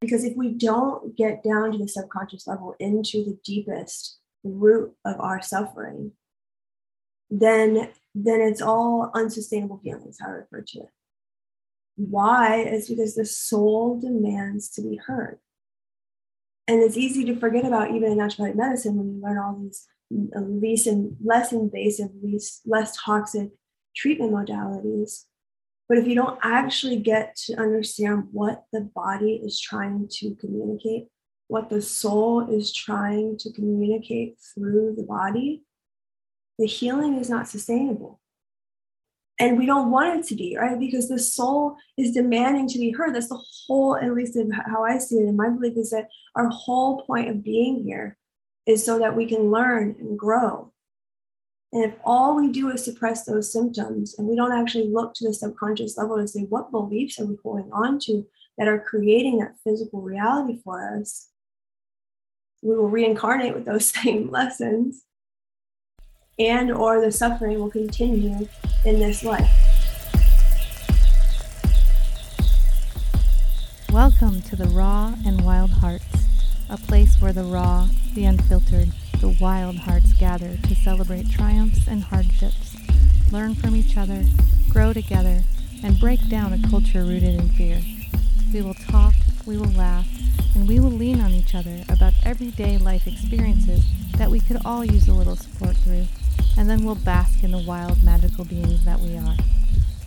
Because if we don't get down to the subconscious level into the deepest root of our suffering, then then it's all unsustainable feelings, how I refer to it. Why? Is because the soul demands to be heard. And it's easy to forget about even in naturopathic medicine when you learn all these least and less invasive, least less toxic treatment modalities. But if you don't actually get to understand what the body is trying to communicate, what the soul is trying to communicate through the body, the healing is not sustainable. And we don't want it to be, right? Because the soul is demanding to be heard. That's the whole, at least how I see it. And my belief is that our whole point of being here is so that we can learn and grow. And if all we do is suppress those symptoms and we don't actually look to the subconscious level to say, what beliefs are we holding on to that are creating that physical reality for us, we will reincarnate with those same lessons and or the suffering will continue in this life. Welcome to the Raw and Wild Hearts, a place where the raw, the unfiltered, the wild hearts gather to celebrate triumphs and hardships, learn from each other, grow together, and break down a culture rooted in fear. We will talk, we will laugh, and we will lean on each other about everyday life experiences that we could all use a little support through and then we'll bask in the wild, magical beings that we are.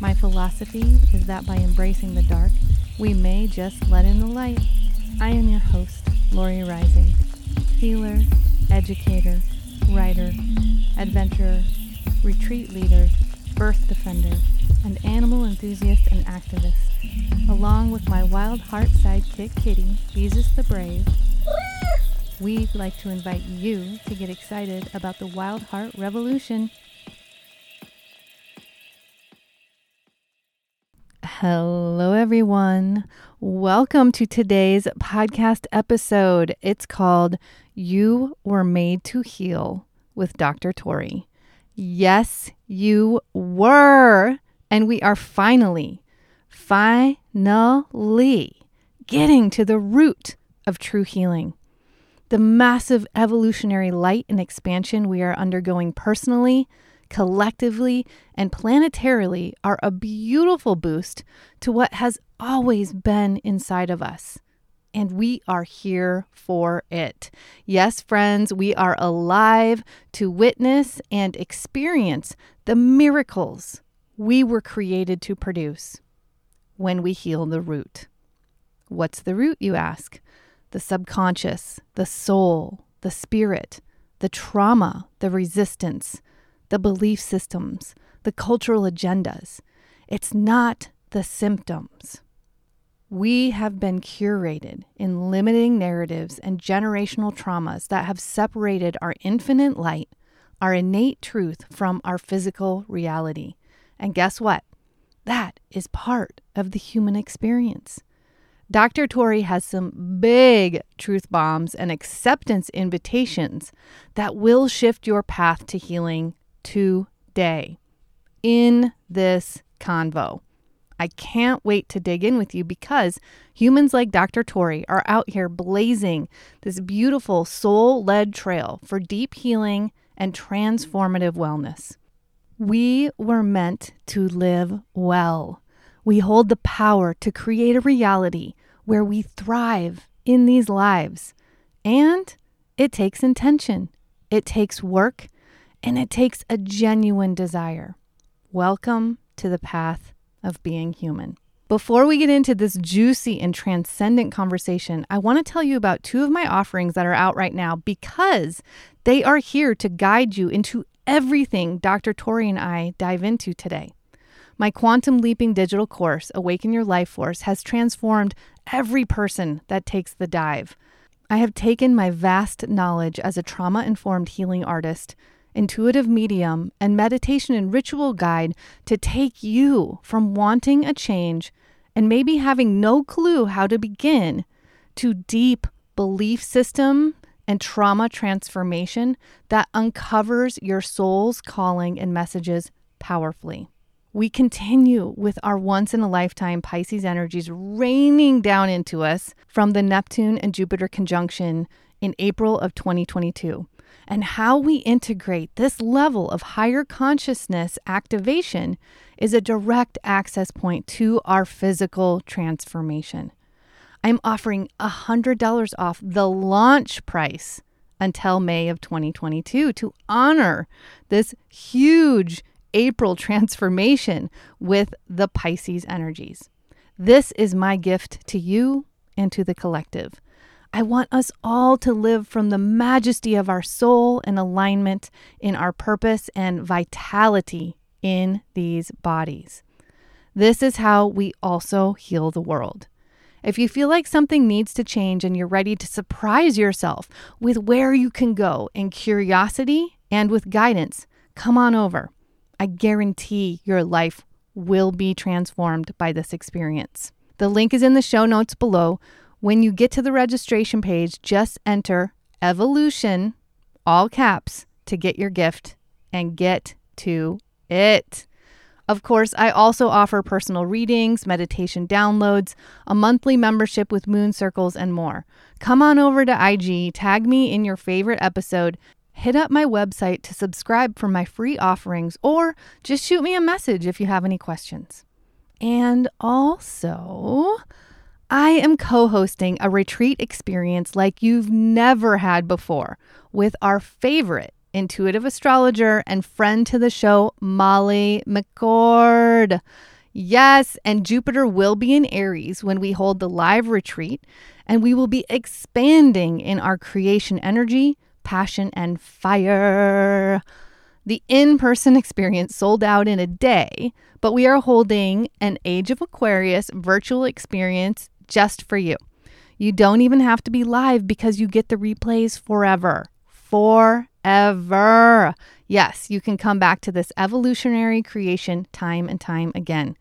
My philosophy is that by embracing the dark, we may just let in the light. I am your host, Lori Rising, healer, educator, writer, adventurer, retreat leader, birth defender, and animal enthusiast and activist, along with my wild heart sidekick kitty, Jesus the Brave we'd like to invite you to get excited about the Wild Heart Revolution. Hello, everyone. Welcome to today's podcast episode. It's called You Were Made to Heal with Dr. Torrie. Yes, you were. And we are finally, finally getting to the root of true healing. The massive evolutionary light and expansion we are undergoing personally, collectively, and planetarily are a beautiful boost to what has always been inside of us. And we are here for it. Yes, friends, we are alive to witness and experience the miracles we were created to produce when we heal the root. What's the root, you ask? the subconscious, the soul, the spirit, the trauma, the resistance, the belief systems, the cultural agendas. It's not the symptoms. We have been curated in limiting narratives and generational traumas that have separated our infinite light, our innate truth, from our physical reality. And guess what? That is part of the human experience. Dr. Torrie has some big truth bombs and acceptance invitations that will shift your path to healing today in this convo. I can't wait to dig in with you because humans like Dr. Torrie are out here blazing this beautiful soul led trail for deep healing and transformative wellness. We were meant to live well. We hold the power to create a reality where we thrive in these lives. And it takes intention, it takes work, and it takes a genuine desire. Welcome to the path of being human. Before we get into this juicy and transcendent conversation, I want to tell you about two of my offerings that are out right now because they are here to guide you into everything Dr. Torrie and I dive into today. My quantum leaping digital course, Awaken Your Life Force, has transformed every person that takes the dive. I have taken my vast knowledge as a trauma informed healing artist, intuitive medium, and meditation and ritual guide to take you from wanting a change and maybe having no clue how to begin to deep belief system and trauma transformation that uncovers your soul's calling and messages powerfully. we continue with our once in a lifetime Pisces energies raining down into us from the Neptune and Jupiter conjunction in April of 2022. And how we integrate this level of higher consciousness activation is a direct access point to our physical transformation. I'm offering $100 off the launch price until May of 2022 to honor this huge April transformation with the Pisces energies. This is my gift to you and to the collective. I want us all to live from the majesty of our soul and alignment in our purpose and vitality in these bodies. This is how we also heal the world. If you feel like something needs to change and you're ready to surprise yourself with where you can go in curiosity and with guidance, come on over. I guarantee your life will be transformed by this experience. The link is in the show notes below. When you get to the registration page, just enter evolution, all caps, to get your gift and get to it. Of course, I also offer personal readings, meditation downloads, a monthly membership with moon circles, and more. Come on over to IG, tag me in your favorite episode, hit up my website to subscribe for my free offerings, or just shoot me a message if you have any questions. And also, I am co hosting a retreat experience like you've never had before with our favorite intuitive astrologer and friend to the show, Molly McCord. Yes, and Jupiter will be in Aries when we hold the live retreat, and we will be expanding in our creation energy passion, and fire. The in person experience sold out in a day, but we are holding an Age of Aquarius virtual experience just for you. You don't even have to be live because you get the replays forever. Forever. Yes, you can come back to this evolutionary creation time and time again.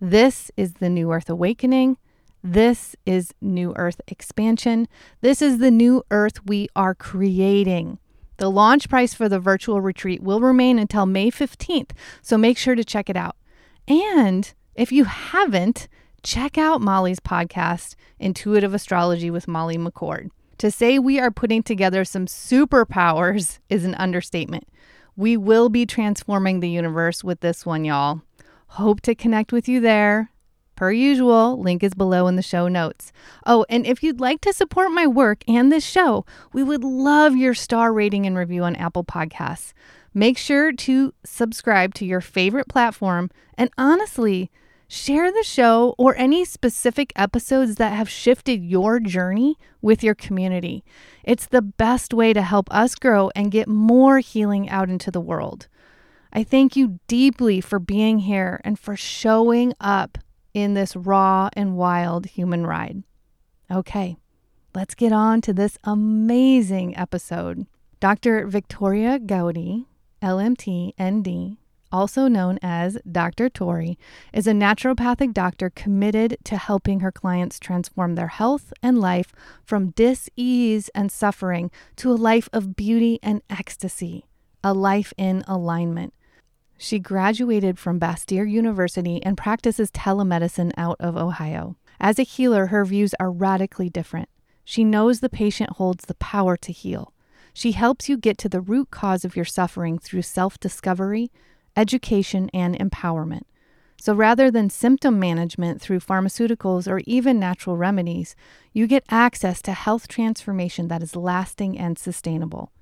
This is the New Earth Awakening. This is New Earth expansion. This is the new Earth we are creating. The launch price for the virtual retreat will remain until May 15th, so make sure to check it out. And if you haven't, check out Molly's podcast, Intuitive Astrology with Molly McCord. To say we are putting together some superpowers is an understatement. We will be transforming the universe with this one, y'all. Hope to connect with you there. Per usual, link is below in the show notes. Oh, and if you'd like to support my work and this show, we would love your star rating and review on Apple Podcasts. Make sure to subscribe to your favorite platform and honestly, share the show or any specific episodes that have shifted your journey with your community. It's the best way to help us grow and get more healing out into the world. I thank you deeply for being here and for showing up in this raw and wild human ride. Okay, let's get on to this amazing episode. Dr. Victoria Gowdy, LMT ND, also known as Dr. Torrie, is a naturopathic doctor committed to helping her clients transform their health and life from dis-ease and suffering to a life of beauty and ecstasy, a life in alignment. She graduated from Bastyr University and practices telemedicine out of Ohio. As a healer, her views are radically different. She knows the patient holds the power to heal. She helps you get to the root cause of your suffering through self discovery, education, and empowerment. So rather than symptom management through pharmaceuticals or even natural remedies, you get access to health transformation that is lasting and sustainable.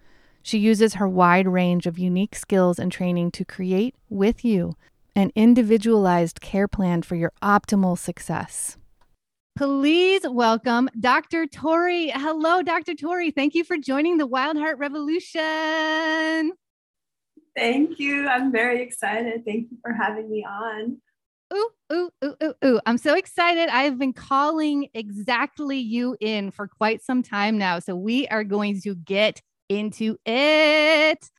She uses her wide range of unique skills and training to create, with you, an individualized care plan for your optimal success. Please welcome Dr. Torrie. Hello, Dr. Torrie. Thank you for joining the Wild Heart Revolution. Thank you. I'm very excited. Thank you for having me on. Ooh, ooh, ooh, ooh, ooh. I'm so excited. I've been calling exactly you in for quite some time now. So we are going to get into it.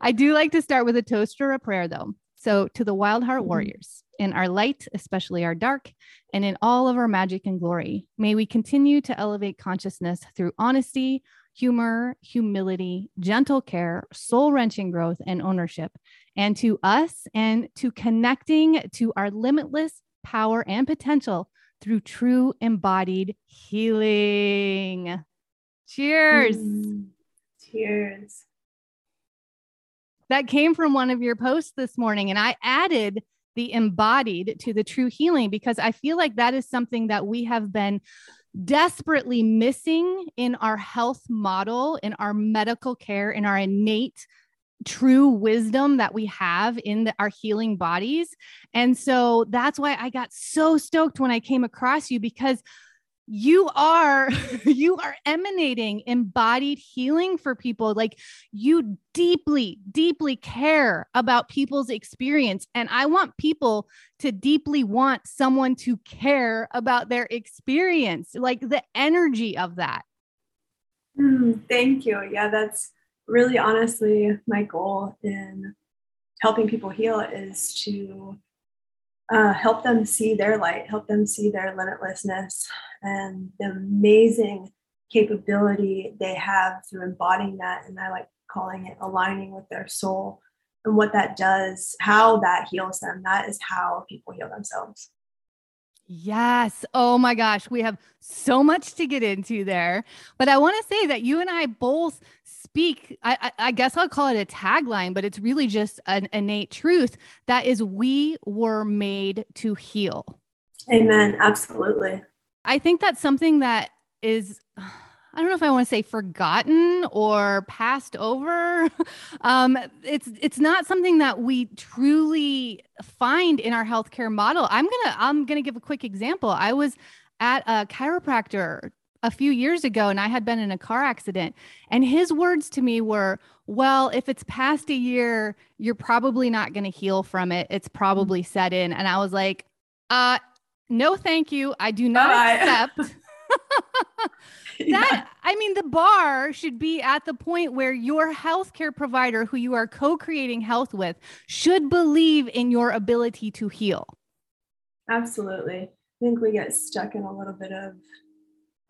I do like to start with a toast or a prayer, though. So, to the Wild Heart mm-hmm. Warriors in our light, especially our dark, and in all of our magic and glory. May we continue to elevate consciousness through honesty, humor, humility, gentle care, soul wrenching growth, and ownership. And to us and to connecting to our limitless power and potential through true embodied healing. Cheers. Mm, cheers. That came from one of your posts this morning, and I added the embodied to the true healing because I feel like that is something that we have been desperately missing in our health model, in our medical care, in our innate true wisdom that we have in the, our healing bodies. And so that's why I got so stoked when I came across you because you are you are emanating embodied healing for people. Like you deeply deeply care about people's experience. And i want people to deeply want someone to care about their experience like the energy of that. Mm, thank you. Yeah that's really honestly my goal in helping people heal is to uh, help them see their light, help them see their limitlessness and the amazing capability they have through embodying that. And I like calling it aligning with their soul and what that does, how that heals them. That is how people heal themselves. Yes. Oh my gosh. We have so much to get into there. But I want to say that you and I both speak, I, I, I, guess I'll call it a tagline, but it's really just an innate truth that is, we were made to heal. Amen. Absolutely. I think that's something that is. I don't know if I want to say forgotten or passed over. Um, it's it's not something that we truly find in our healthcare model. I'm gonna I'm gonna give a quick example. I was at a chiropractor a few years ago and I had been in a car accident. And his words to me were, Well, if it's past a year, you're probably not going to heal from it. It's probably set in. And I was like, uh, no, thank you. I do not accept. that. I mean, the bar should be at the point where your healthcare provider, who you are co creating health with, should believe in your ability to heal. Absolutely. I think we get stuck in a little bit of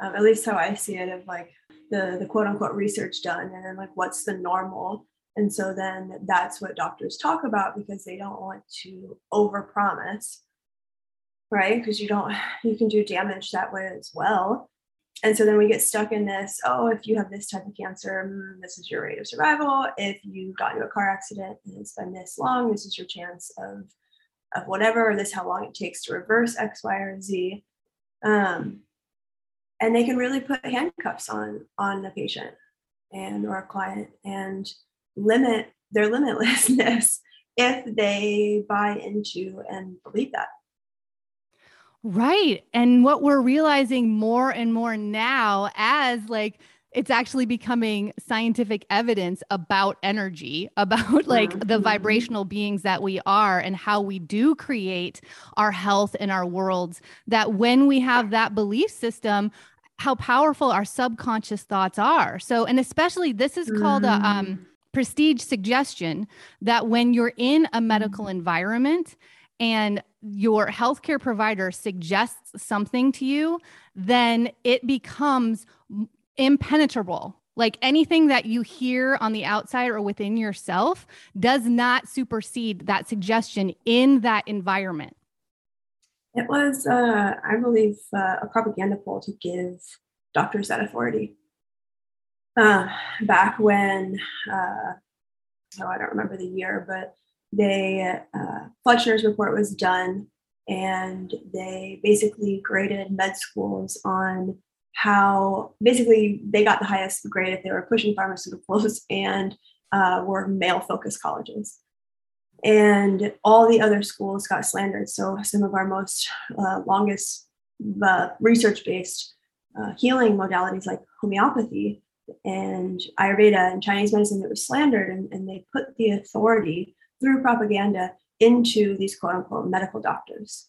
um, at least how I see it, of like the the quote unquote research done, and then like what's the normal. And so then that's what doctors talk about because they don't want to overpromise, right? Because you don't you can do damage that way as well. And so then we get stuck in this, oh, if you have this type of cancer, mm, this is your rate of survival. If you got into a car accident and it's been this long, this is your chance of of whatever, or this how long it takes to reverse X, Y, or Z. Um, and they can really put handcuffs on on the patient and or a client and limit their limitlessness if they buy into and believe that right and what we're realizing more and more now as like it's actually becoming scientific evidence about energy, about like mm-hmm. the vibrational beings that we are and how we do create our health in our worlds. That when we have that belief system, how powerful our subconscious thoughts are. So, and especially this is called a um, mm. prestige suggestion that when you're in a medical mm. environment and your healthcare provider suggests something to you, then it becomes impenetrable. Like anything that you hear on the outside or within yourself does not supersede that suggestion in that environment. It was, uh, I believe, uh, a propaganda poll to give doctors that authority. Uh, back when, uh, oh, I don't remember the year, but they, uh, Flexner's report was done and they basically graded med schools on how basically they got the highest grade if they were pushing pharmaceuticals and uh, were male focused colleges and all the other schools got slandered. So some of our most uh, longest uh, research-based uh, healing modalities like homeopathy and Ayurveda and Chinese medicine that was slandered, and, and they put the authority through propaganda into these quote-unquote medical doctors.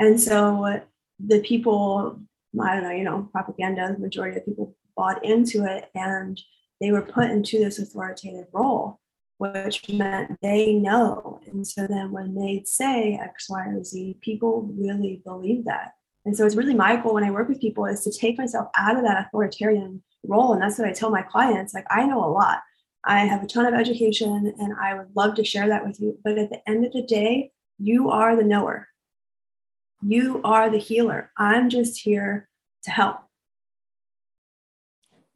And so the people, I don't know, you know, propaganda, the majority of people bought into it and they were put into this authoritative role which meant they know. And so then when they say X, Y, or Z, people really believe that. And so it's really my goal when I work with people is to take myself out of that authoritarian role. And that's what I tell my clients. Like, I know a lot. I have a ton of education and I would love to share that with you. But at the end of the day, you are the knower. You are the healer. I'm just here to help.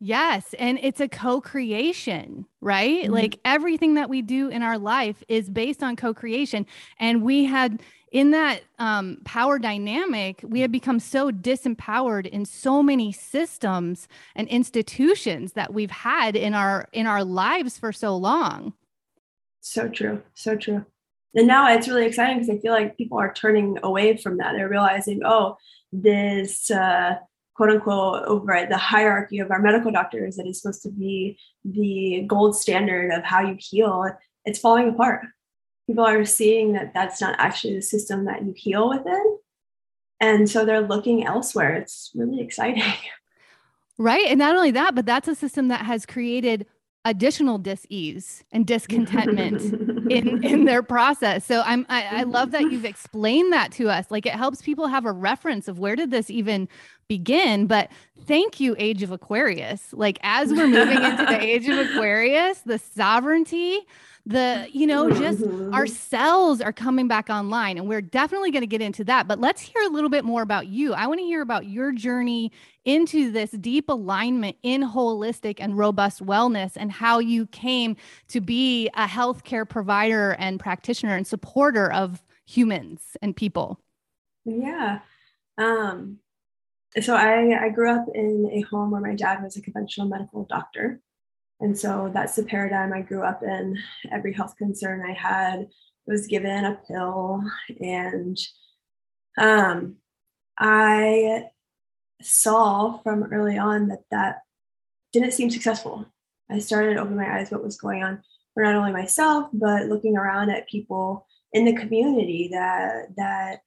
Yes. And it's a co creation, right? Mm-hmm. Like everything that we do in our life is based on co creation. And we had, in that um, power dynamic, we had become so disempowered in so many systems and institutions that we've had in our in our lives for so long. So true. So true. And now it's really exciting because I feel like people are turning away from that. They're realizing, oh, this uh, quote unquote over the hierarchy of our medical doctors that is supposed to be the gold standard of how you heal it's falling apart. People are seeing that that's not actually the system that you heal within and so they're looking elsewhere. It's really exciting. Right and not only that but that's a system that has created additional dis-ease and discontentment in in their process. So i'm I, I, love that you've explained that to us. Like it helps people have a reference of where did this even begin but thank you age of aquarius. Like as we're moving into the age of aquarius the sovereignty the you know just mm-hmm. our cells are coming back online and we're definitely going to get into that. But let's hear a little bit more about you. I want to hear about your journey into this deep alignment in holistic and robust wellness and how you came to be a healthcare provider and practitioner and supporter of humans and people yeah um so I, I grew up in a home where my dad was a conventional medical doctor and so that's the paradigm I grew up in. Every health concern I had was given a pill. And um, I saw from early on that that didn't seem successful. I started to open my eyes what was going on for not only myself, but looking around at people in the community that that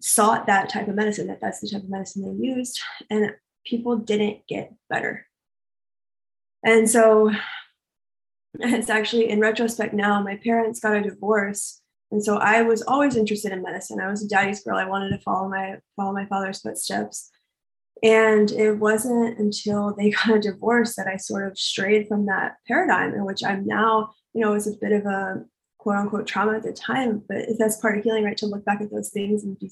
sought that type of medicine, that that's the type of medicine they used. And people didn't get better and so it's actually in retrospect now, my parents got a divorce. And so I was always interested in medicine. I was a daddy's girl. I wanted to follow my follow my father's footsteps. And it wasn't until they got a divorce that I sort of strayed from that paradigm in which I'm now, you know, it was a bit of a quote unquote trauma at the time, but that's part of healing, right? To look back at those things and be,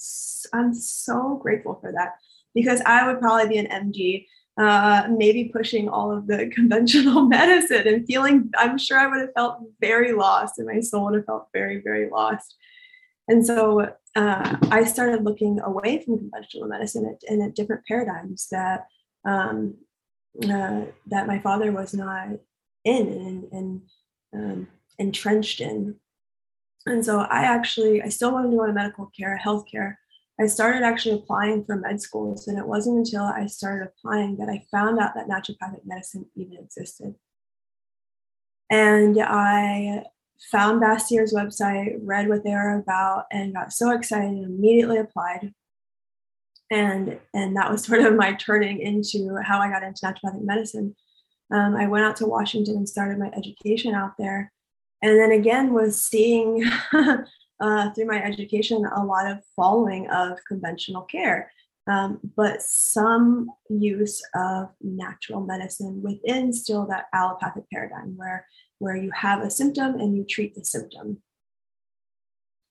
I'm so grateful for that because I would probably be an MD uh, maybe pushing all of the conventional medicine and feeling, I'm sure I would have felt very lost and my soul would have felt very, very lost. And so uh, I started looking away from conventional medicine and at different paradigms that um, uh, that my father was not in and, and um, entrenched in. And so I actually, I still wanted to go into medical care, healthcare, I started actually applying for med schools, and it wasn't until I started applying that I found out that naturopathic medicine even existed. And I found Bastyr's website, read what they were about, and got so excited and immediately applied. And, and that was sort of my turning into how I got into naturopathic medicine. Um, I went out to Washington and started my education out there. And then again was seeing uh, through my education a lot of following of conventional care, um, but some use of natural medicine within still that allopathic paradigm where, where you have a symptom and you treat the symptom.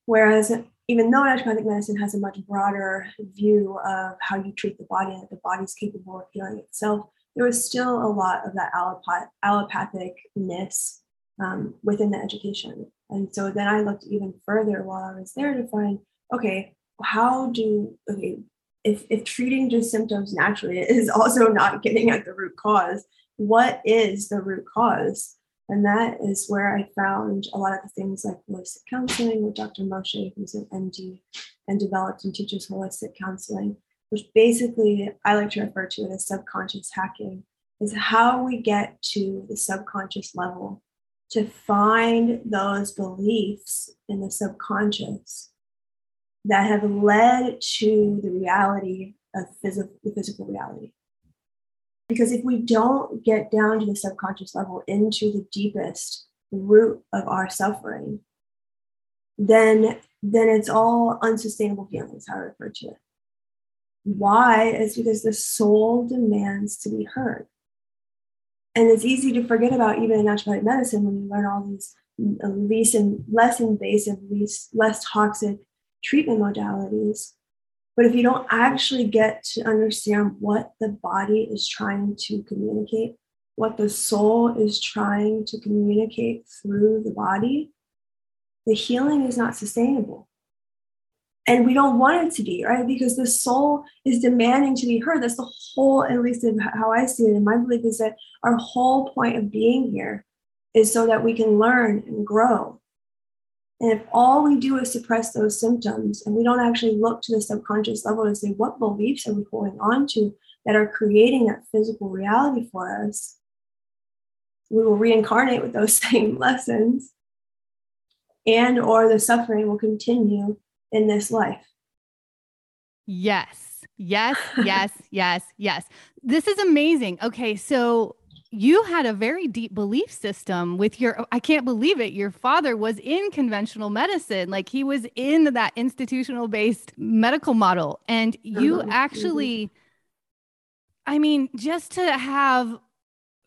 Whereas even though naturopathic medicine has a much broader view of how you treat the body and that the body's capable of healing itself, there was still a lot of that allopath- allopathicness um, within the education. And so then I looked even further while I was there to find, okay, how do, okay, if, if treating just symptoms naturally is also not getting at the root cause, what is the root cause? And that is where I found a lot of the things like holistic counseling with Dr. Moshe, who's an MD and developed and teaches holistic counseling, which basically I like to refer to it as subconscious hacking, is how we get to the subconscious level to find those beliefs in the subconscious that have led to the reality of phys- the physical reality. Because if we don't get down to the subconscious level into the deepest root of our suffering, then then it's all unsustainable feelings, how I refer to it. Why? Is because the soul demands to be heard. And it's easy to forget about even in naturopathic medicine when you learn all these least and less invasive, least less toxic treatment modalities. But if you don't actually get to understand what the body is trying to communicate, what the soul is trying to communicate through the body, the healing is not sustainable. And we don't want it to be, right? Because the soul is demanding to be heard. That's the whole, at least how I see it. And my belief is that our whole point of being here is so that we can learn and grow. And if all we do is suppress those symptoms and we don't actually look to the subconscious level to say, what beliefs are we holding on to that are creating that physical reality for us? We will reincarnate with those same lessons and or the suffering will continue in this life. Yes. Yes, yes, yes, yes. This is amazing. Okay, so you had a very deep belief system with your i can't believe it your father was in conventional medicine like he was in that institutional based medical model and you mm-hmm. actually i mean just to have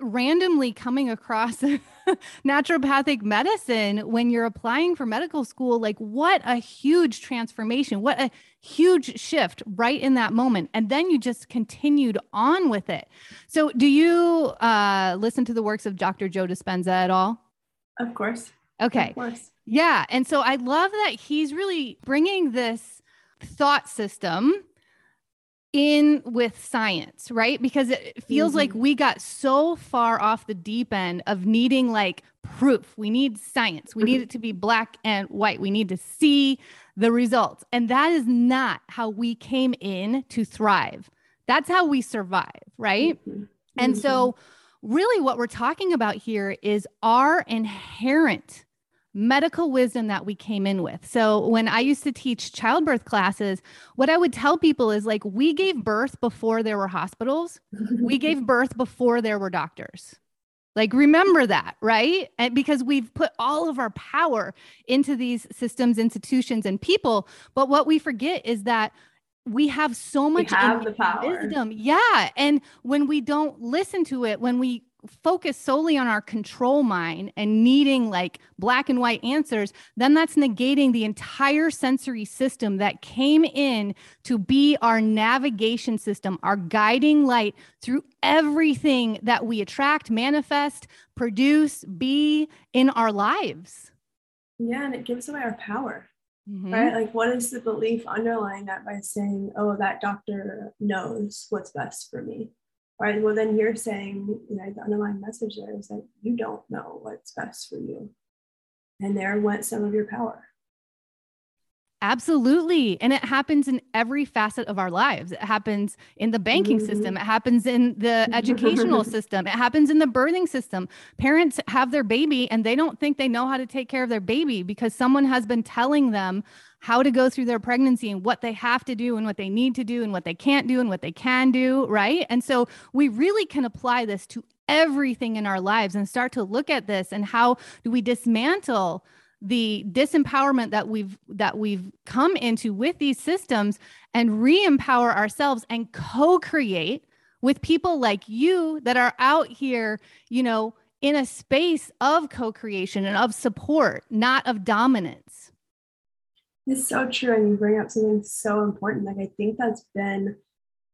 randomly coming across naturopathic medicine when you're applying for medical school like what a huge transformation what a huge shift right in that moment. And then you just continued on with it. So do you uh, listen to the works of dr joe dispenza at all? Of course. Okay. Of course. yeah. And so i love that he's really bringing this thought system in with science, right? Because it feels mm-hmm. like we got so far off the deep end of needing like proof. We need science. We need mm-hmm. it to be black and white. We need to see the results. And that is not how we came in to thrive. That's how we survive, right? Mm-hmm. And so, mm-hmm. really, what we're talking about here is our inherent medical wisdom that we came in with. So when I used to teach childbirth classes, what I would tell people is like, we gave birth before there were hospitals, we gave birth before there were doctors. Like, remember that, right? And because we've put all of our power into these systems, institutions, and people. But what we forget is that we have so much we have the power. wisdom. Yeah. And when we don't listen to it, when we focus solely on our control mind and needing like black and white answers, then that's negating the entire sensory system that came in to be our navigation system, our guiding light through everything that we attract, manifest, produce, be in our lives. Yeah, and it gives away our power. Mm-hmm. Right? Like, what is the belief underlying that by saying, oh, that doctor knows what's best for me? Right? Well, then you're saying, you know, the underlying message there is that you don't know what's best for you. And there went some of your power. Absolutely. And it happens in every facet of our lives. It happens in the banking mm-hmm. system. It happens in the educational system. It happens in the birthing system. Parents have their baby and they don't think they know how to take care of their baby because someone has been telling them how to go through their pregnancy and what they have to do and what they need to do and what they can't do and what they can do. Right. And so we really can apply this to everything in our lives and start to look at this and how do we dismantle the disempowerment that we've that we've come into with these systems and re-empower ourselves and co-create with people like you that are out here you know in a space of co-creation and of support not of dominance it's so true and you bring up something so important like i think that's been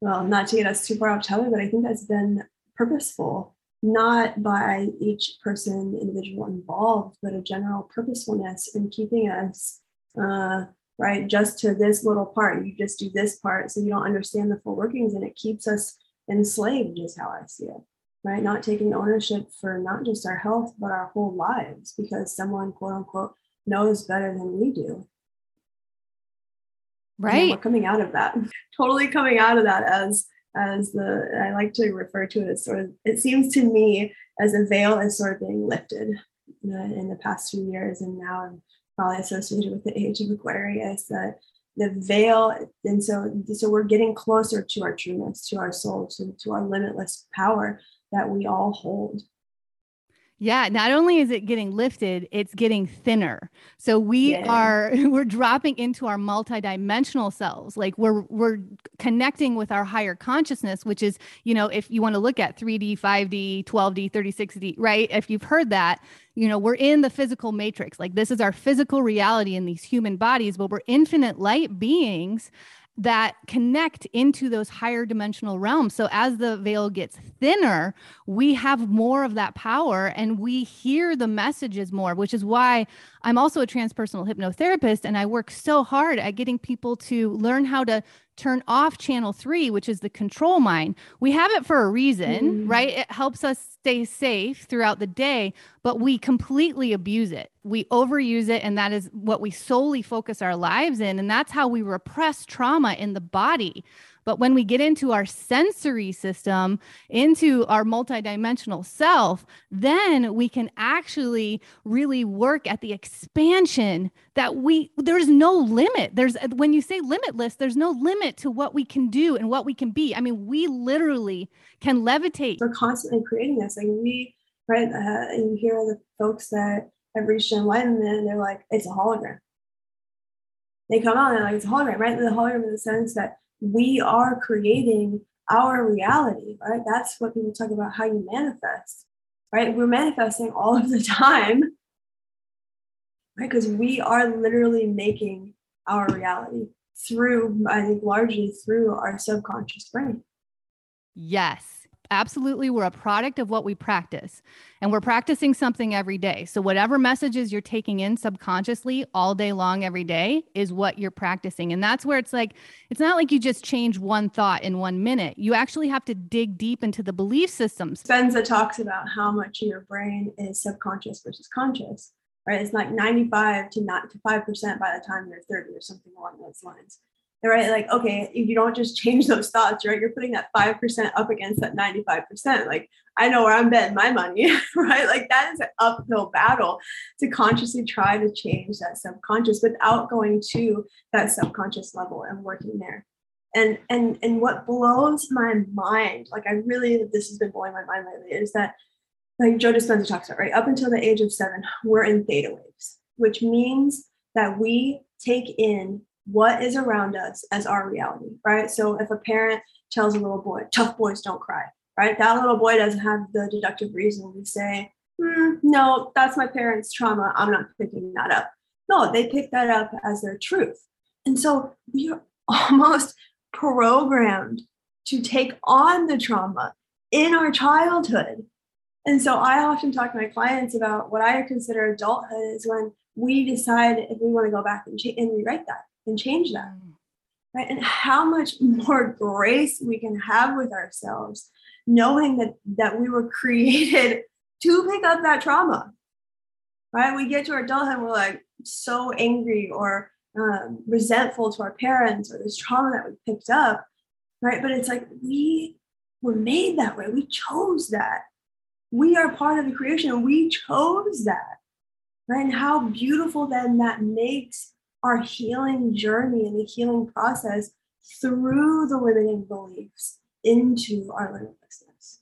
well not to get us too far off topic but i think that's been purposeful not by each person, individual involved, but a general purposefulness in keeping us uh, right just to this little part. You just do this part, so you don't understand the full workings, and it keeps us enslaved, is how I see it. Right, not taking ownership for not just our health but our whole lives because someone quote unquote knows better than we do. Right, we're coming out of that. totally coming out of that as as the I like to refer to it as sort of it seems to me as a veil is sort of being lifted in the past few years, and now I'm probably associated with the age of Aquarius that the veil and so so we're getting closer to our trueness to our soul to, to our limitless power that we all hold Yeah, not only is it getting lifted, it's getting thinner. So we yeah. are we're dropping into our multidimensional selves. Like we're we're connecting with our higher consciousness, which is, you know, if you want to look at 3D, 5D, 12D, 36D, right? If you've heard that, you know, we're in the physical matrix. Like this is our physical reality in these human bodies, but we're infinite light beings that connect into those higher dimensional realms. So as the veil gets thinner, we have more of that power and we hear the messages more, which is why I'm also a transpersonal hypnotherapist and I work so hard at getting people to learn how to turn off channel three, which is the control mind. We have it for a reason, mm. right? It helps us stay safe throughout the day, but we completely abuse it. We overuse it, and that is what we solely focus our lives in. And that's how we repress trauma in the body. But when we get into our sensory system, into our multidimensional self, then we can actually really work at the expansion that we, there's no limit. There's, when you say limitless, there's no limit to what we can do and what we can be. I mean, we literally can levitate. We're constantly creating this. Like we, right? Uh, you hear the folks that have reached enlightenment and they're like, it's a hologram. They come out and they're like, it's a hologram, right? The hologram in the sense that we are creating our reality, right? That's what people talk about how you manifest, right? We're manifesting all of the time, right? Because we are literally making our reality through, I think, largely through our subconscious brain. Yes absolutely we're a product of what we practice and we're practicing something every day. So whatever messages you're taking in subconsciously all day long every day is what you're practicing. And that's where it's like it's not like you just change one thought in one minute. You actually have to dig deep into the belief systems. Spenza talks about how much of your brain is subconscious versus conscious right? It's like 95 to not to 5% by the time you're 30 or something along those lines right? Like, okay, you don't just change those thoughts, right? You're putting that 5% up against that 95%. Like, I know where I'm betting my money, right? Like, that is an uphill battle to consciously try to change that subconscious without going to that subconscious level and working there. And and and what blows my mind, like I really this has been blowing my mind lately, is that like Joe Dispenza talks about, right? Up until the age of seven, we're in theta waves, which means that we take in what is around us as our reality, right? So if a parent tells a little boy, tough boys don't cry, right? That little boy doesn't have the deductive reason to say, mm, no, that's my parents' trauma. I'm not picking that up. No, they pick that up as their truth. And so we are almost programmed to take on the trauma in our childhood. And so I often talk to my clients about what I consider adulthood is when we decide if we want to go back and, ch- and rewrite that and change that mm. right? And how much more grace we can have with ourselves knowing that that we were created to pick up that trauma right? We get to our adulthood we're like so angry or um, resentful to our parents or this trauma that we picked up right? But it's like we were made that way. We chose that. We are part of the creation. And we chose that right? And how beautiful then that makes our healing journey and the healing process through the limiting beliefs into our limitlessness.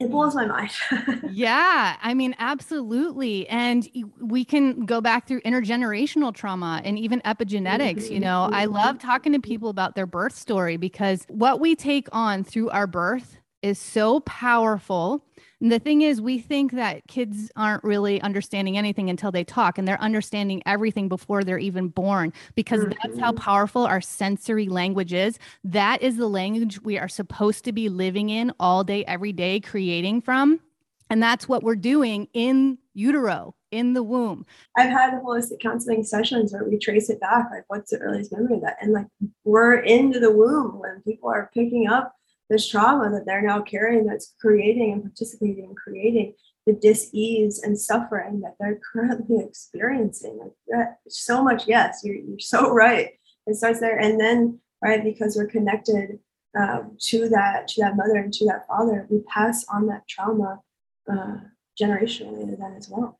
It blows my mind. yeah, I mean, absolutely. And we can go back through intergenerational trauma and even epigenetics. Mm-hmm. You know, I love mm-hmm. talking to people about their birth story because what we take on through our birth is so powerful and the thing is, we think that kids aren't really understanding anything until they talk, and they're understanding everything before they're even born because mm-hmm. that's how mm-hmm. powerful our sensory language is. That is the language we are supposed to be living in all day, every day, creating from. And that's what we're doing in utero, in the womb. I've had holistic counseling sessions where we trace it back, like what's the earliest memory of that? And like we're into the womb when people are picking up this trauma that they're now carrying that's creating and participating in creating the dis-ease and suffering that they're currently experiencing. Like that so much yes you're, you're so right. It starts there. And then right because we're connected um, to that to that mother and to that father we pass on that trauma uh, generationally to them as well.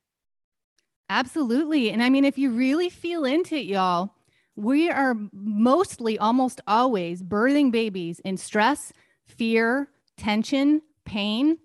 Absolutely. And i mean if you really feel into it y'all we are mostly almost always birthing babies in stress fear, tension, pain.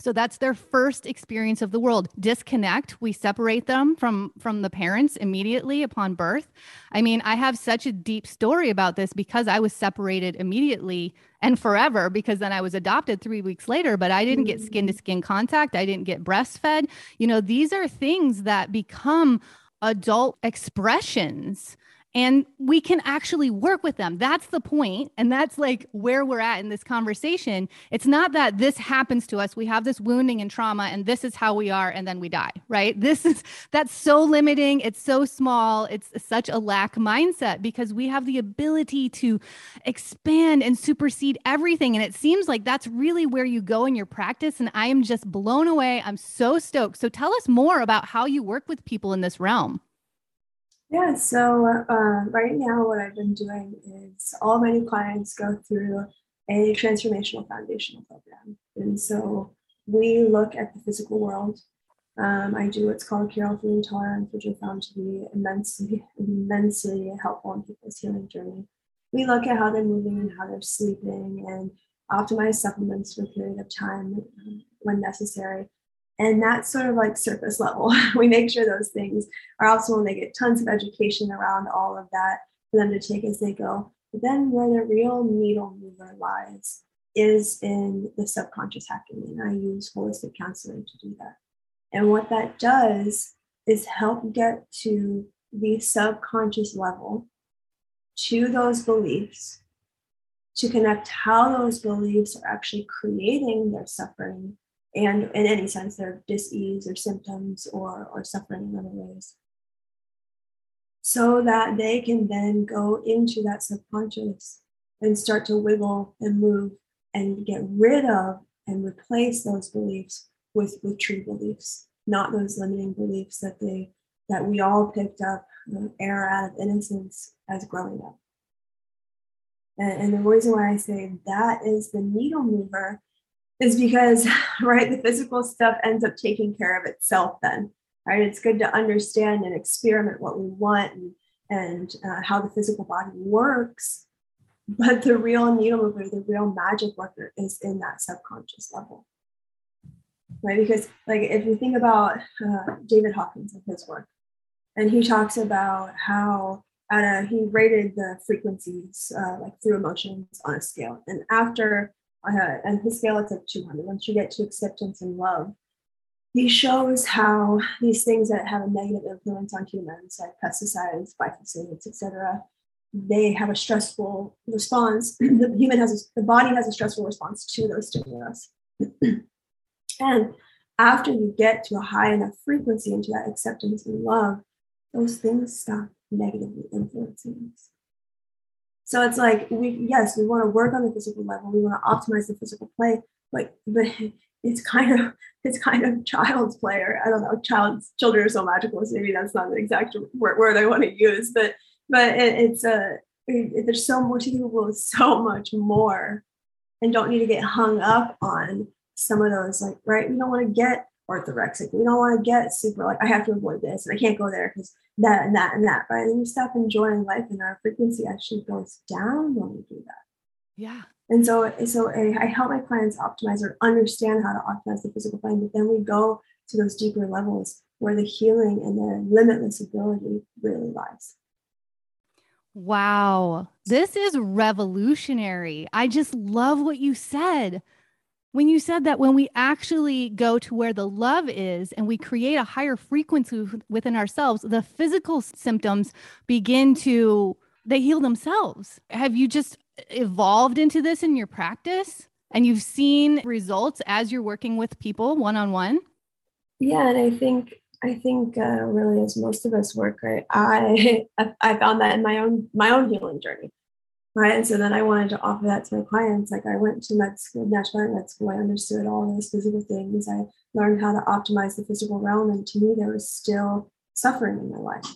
So that's their first experience of the world. Disconnect. We separate them from from the parents immediately upon birth. I mean, I have such a deep story about this because I was separated immediately and forever because then I was adopted 3 weeks later, but I didn't get skin to mm. skin contact. I didn't get breastfed. You know, these are things that become adult expressions and we can actually work with them. That's the point, And that's like where we're at in this conversation. It's not that this happens to us. We have this wounding and trauma, and this is how we are, and then we die, right? This is that's so limiting. It's so small. It's such a lack mindset because we have the ability to expand and supersede everything. And it seems like that's really where you go in your practice. And I am just blown away. I'm so stoked. So tell us more about how you work with people in this realm. Yeah, so uh, right now, what I've been doing is all my new clients go through a transformational foundational program. And so we look at the physical world. Um, I do what's called Carroll food intolerance, which I found to be immensely, immensely helpful in people's healing journey. We look at how they're moving and how they're sleeping and optimize supplements for a period of time um, when necessary and that's sort of like surface level. we make sure those things are also when they get tons of education around all of that for them to take as they go. But then where the real needle mover lies is in the subconscious hacking. And I use holistic counseling to do that. And what that does is help get to the subconscious level to those beliefs to connect how those beliefs are actually creating their suffering and in any sense their dis-ease or symptoms or, or suffering in other ways. So that they can then go into that subconscious and start to wiggle and move and get rid of and replace those beliefs with with true beliefs not those limiting beliefs that they that we all picked up uh, air out of innocence as growing up. And, and the reason why i say that is the needle mover is because right the physical stuff ends up taking care of itself then right? It's good to understand and experiment what we want and, and uh, how the physical body works but the real needle mover the real magic worker is in that subconscious level. Right? Because like if you think about uh, david hawkins and his work and he talks about how at a he rated the frequencies uh, like through emotions on a scale and after uh, and his scale it's at 200 once you get to acceptance and love he shows how these things that have a negative influence on humans like pesticides glyphosate etc they have a stressful response. The human has a, the body has a stressful response to those stimulus. And after you get to a high enough frequency into that acceptance and love those things stop negatively influencing us so it's like we yes, we want to work on the physical level, we want to optimize the physical play, but but it's kind of it's kind of child's play, or I don't know, child's children are so magical, so maybe that's not the exact word, word I want to use, but but it, it's a it, there's so much people so much more and don't need to get hung up on some of those like right we don't want to get orthorexic we don't want to get super like i have to avoid this and i can't go there because that and that and that. But then you stop enjoying life and our frequency actually goes down when we do that. Yeah. And so, so I help my clients optimize or understand how to optimize the physical plane, but then we go to those deeper levels where the healing and the limitless ability really lies. Wow, this is revolutionary. I just love what you said when you said that when we actually go to where the love is and we create a higher frequency within ourselves the physical symptoms begin to they heal themselves. Have you just evolved into this in your practice? And you've seen results as you're working with people one-on-one? Yeah and i think i think uh, really as most of us work right? I i found that in my own my own healing journey right? And so then I wanted to offer that to my clients. Like I went to med school, National Med School. I understood all those physical things. I learned how to optimize the physical realm, and to me, there was still suffering in my life.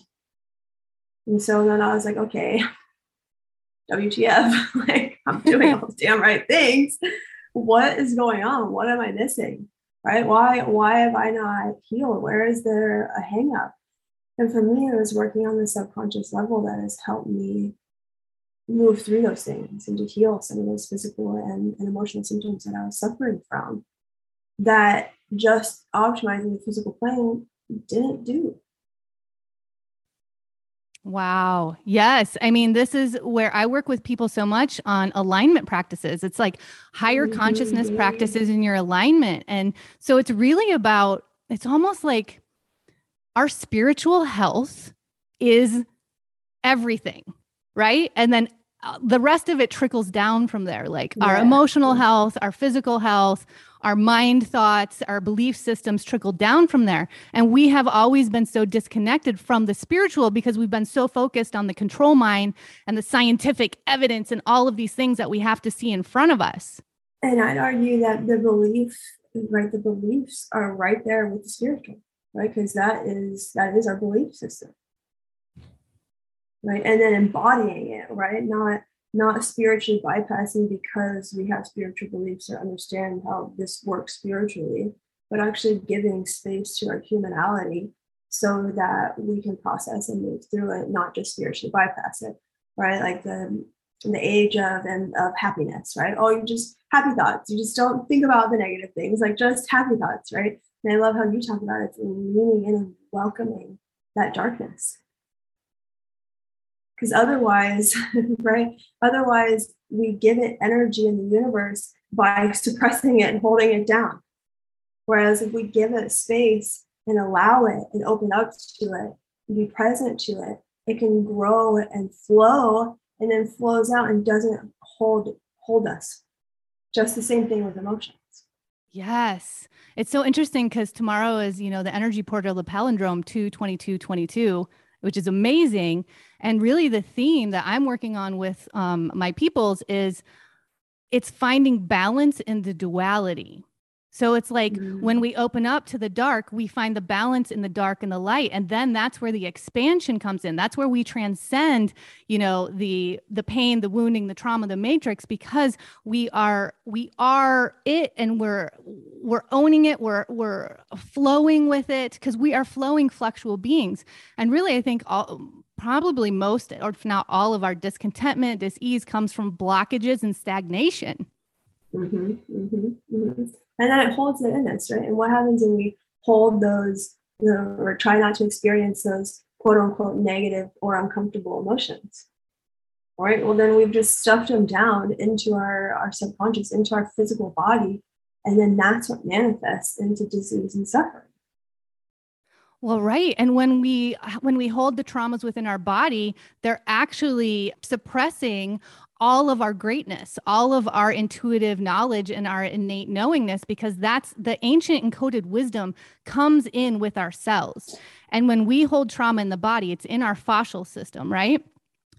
And so then I was like, okay, WTF? like I'm doing all the damn right things. What is going on? What am I missing? Right? Why why have I not healed? Where is there a hangup? And for me, it was working on the subconscious level that has helped me move through those things and to heal some of those physical and, and emotional symptoms that I was suffering from. that just optimizing the physical plane didn't do. Wow. Yes. I mean, this is where I work with people so much on alignment practices. It's like higher mm-hmm. consciousness practices in your alignment. And so it's really about, it's almost like our spiritual health is everything, right? And then the rest of it trickles down from there, like yeah. our emotional health, our physical health, our mind thoughts, our belief systems trickle down from there. And we have always been so disconnected from the spiritual because we've been so focused on the control mind and the scientific evidence and all of these things that we have to see in front of us. And I'd argue that the belief, right, the beliefs are right there with the spiritual, right? Because that is that is our belief system. Right. And then embodying it, right? Not not spiritually bypassing because we have spiritual beliefs or understand how this works spiritually, but actually giving space to our humanality so that we can process and move through it, not just spiritually bypass it, right? Like the the age of and of happiness, right? Oh, you just happy thoughts. You just don't think about the negative things, like just happy thoughts, right? And I love how you talk about it, leaning in and welcoming that darkness because otherwise, right? Otherwise, we give it energy in the universe by suppressing it and holding it down. Whereas if we give it space and allow it and open up to it and be present to it, it can grow and flow and then flows out and doesn't hold hold us. Just the same thing with emotions. Yes. It's so interesting because tomorrow is, you know, the energy portal, the palindrome 22222 which is amazing. And really, the theme that I'm working on with um, my peoples is it's finding balance in the duality. So it's like mm. when we open up to the dark, we find the balance in the dark and the light, and then that's where the expansion comes in. That's where we transcend, you know, the the pain, the wounding, the trauma, the matrix, because we are we are it, and we're we're owning it. We're we're flowing with it because we are flowing fluctual beings. And really, I think all probably most, or if not all, of our discontentment, dis-ease comes from blockages and stagnation. Mm-hmm, mm-hmm, mm-hmm and then it holds it in us, right? And what happens when we hold those, you know, or try not to experience those quote unquote negative or uncomfortable emotions? Right. Well, then we've just stuffed them down into our, our subconscious, into our physical body. And then that's what manifests into disease and suffering. Well, right. And when we when we hold the traumas within our body, they're actually suppressing all of our greatness, all of our intuitive knowledge and our innate knowingness, because that's the ancient encoded wisdom comes in with our cells. And when we hold trauma in the body, it's in our fascial system, right?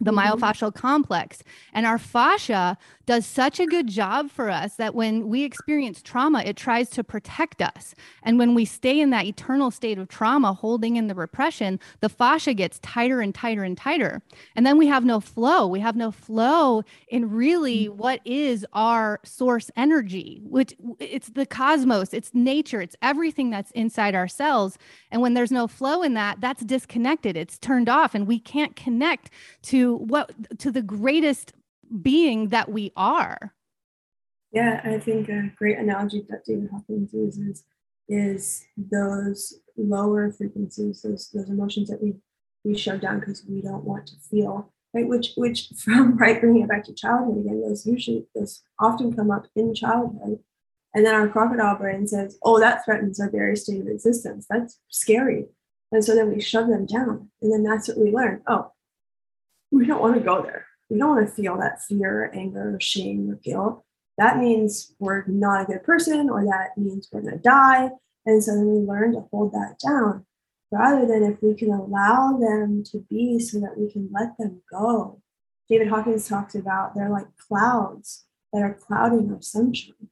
the mm-hmm. myofascial complex. And our fascia does such a good job for us that when we experience trauma, it tries to protect us. And when we stay in that eternal state of trauma, holding in the repression, the fascia gets tighter and tighter and tighter. And then we have no flow. We have no flow in really mm-hmm. what is our source energy, which it's the cosmos, it's nature, it's everything that's inside ourselves. And when there's no flow in that, that's disconnected, it's turned off, and we can't connect to what to the greatest being that we are. Yeah, I think a great analogy that David Hawkins uses is those lower frequencies, those those emotions that we we shove down because we don't want to feel, right? Which which from right bringing it back to childhood again, those usually those often come up in childhood. And then our crocodile brain says, oh, that threatens our very state of existence. That's scary. And so then we shove them down. And then that's what we learn. Oh, we don't want to go there. We don't want to feel that fear, anger, shame, or guilt. That means we're not a good person, or that means we're going to die. And so then we learn to hold that down rather than if we can allow them to be so that we can let them go. David Hawkins talks about they're like clouds that are clouding our sunshine.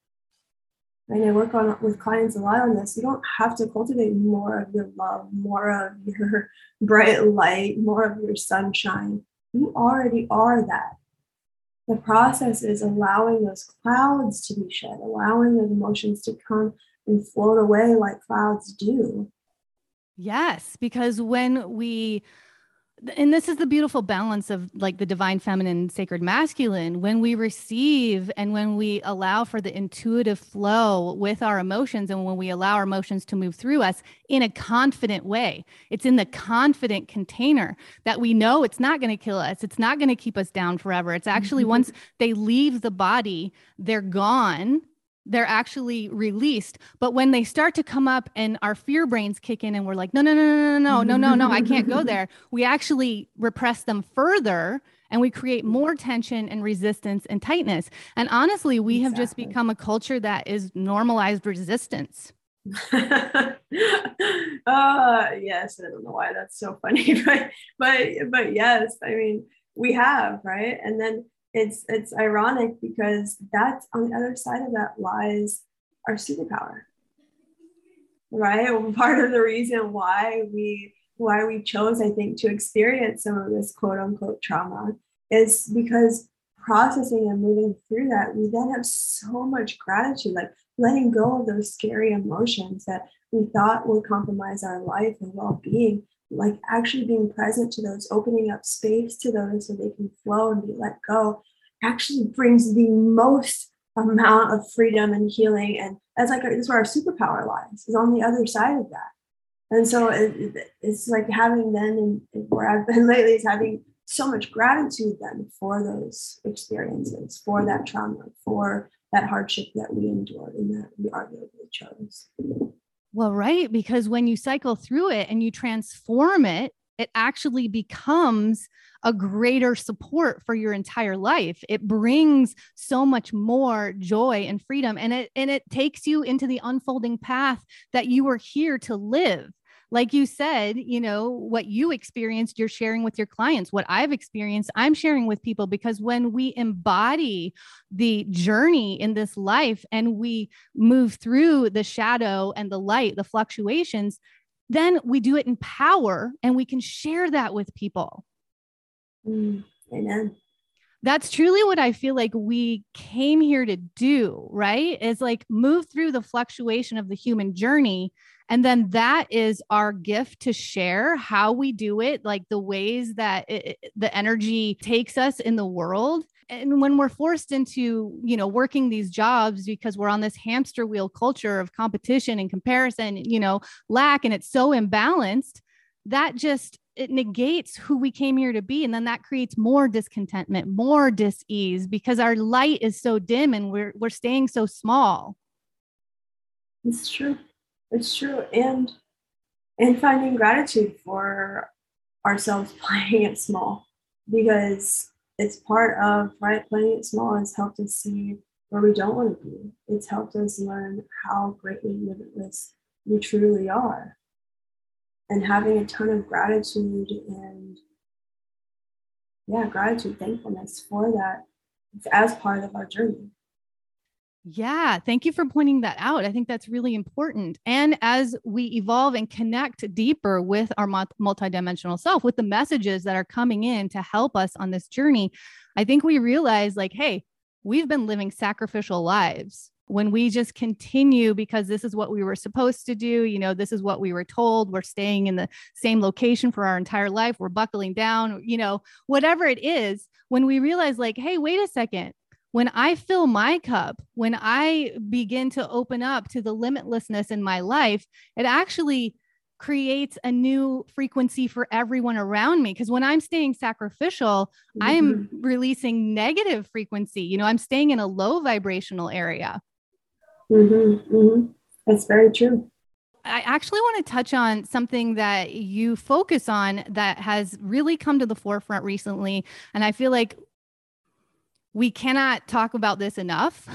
And I work on with clients a lot on this. You don't have to cultivate more of your love, more of your bright light, more of your sunshine you already are that. The process is allowing those clouds to be shed, allowing those emotions to come and float away like clouds do. Yes, because when we and this is the beautiful balance of like the divine feminine sacred masculine when we receive and when we allow for the intuitive flow with our emotions and when we allow our emotions to move through us in a confident way it's in the confident container that we know it's not going to kill us it's not going to keep us down forever it's actually mm-hmm. once they leave the body they're gone they're actually released. But when they start to come up and our fear brains kick in and we're like, no, no, no, no, no, no, no, no, I can't go there. We actually repress them further and we create more tension and resistance and tightness. And honestly, we exactly. have just become a culture that is normalized resistance. uh yes, I don't know why that's so funny, but but but yes, I mean we have, right? And then it's it's ironic because that's on the other side of that lies our superpower. Right? Part of the reason why we why we chose i think to experience some of this quote unquote trauma is because processing and moving through that we then have so much gratitude. Like letting go of those scary emotions that we thought would compromise our life and well-being like actually being present to those, opening up space to those so they can flow and be let go, actually brings the most amount of freedom and healing. And that's like this is where our superpower lies, is on the other side of that. And so it, it's like having then, and where I've been lately, is having so much gratitude then for those experiences, for that trauma, for that hardship that we endured and that we arguably chose. Well, right. Because when you cycle through it and you transform it, it actually becomes a greater support for your entire life. It brings so much more joy and freedom and it and it takes you into the unfolding path that you were here to live like you said, you know, what you experienced, you're sharing with your clients. What I've experienced, I'm sharing with people because when we embody the journey in this life and we move through the shadow and the light, the fluctuations, then we do it in power and we can share that with people. Mm, amen that's truly what I feel like we came here to do, right? Is like move through the fluctuation of the human journey and then that is our gift to share how we do it, like the ways that it, the energy takes us in the world. And when we're forced into, you know, working these jobs because we're on this hamster wheel culture of competition and comparison, you know, lack, and it's so imbalanced, that just it negates who we came here to be. And then that creates more discontentment more dis-ease because our light is so dim and we're we're staying so small. It's true it's true. And and finding gratitude for ourselves playing it small because it's part of right playing it small has helped us see where we don't want to be. It's helped us learn how greatly limitless we truly are. And having a ton of gratitude and yeah, gratitude, thankfulness for that as part of our journey. Yeah, thank you for pointing that out. I think that's really important. And as we evolve and connect deeper with our multidimensional self, with the messages that are coming in to help us on this journey, I think we realize like, hey, we've been living sacrificial lives. When we just continue because this is what we were supposed to do, you know, this is what we were told, we're staying in the same location for our entire life, we're buckling down, you know, whatever it is, when we realize, like, hey, wait a second, when I fill my cup, when I begin to open up to the limitlessness in my life, it actually creates a new frequency for everyone around me. Because when I'm staying sacrificial, mm-hmm. I'm releasing negative frequency. You know, I'm staying in a low vibrational area. Mm-hmm. Mm-hmm. That's very true. I actually want to touch on something that you focus on that has really come to the forefront recently. And I feel like we cannot talk about this enough,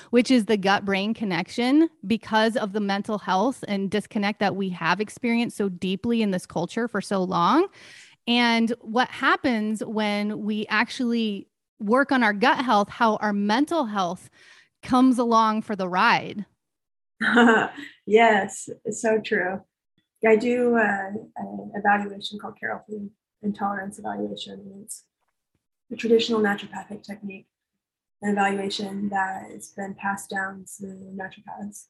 which is the gut brain connection because of the mental health and disconnect that we have experienced so deeply in this culture for so long. And what happens when we actually work on our gut health, how our mental health comes along for the ride. yes, it's so true. I do uh, an evaluation called Carroll Food Intolerance Evaluation. And it's a traditional naturopathic technique, an evaluation that has been passed down through naturopaths.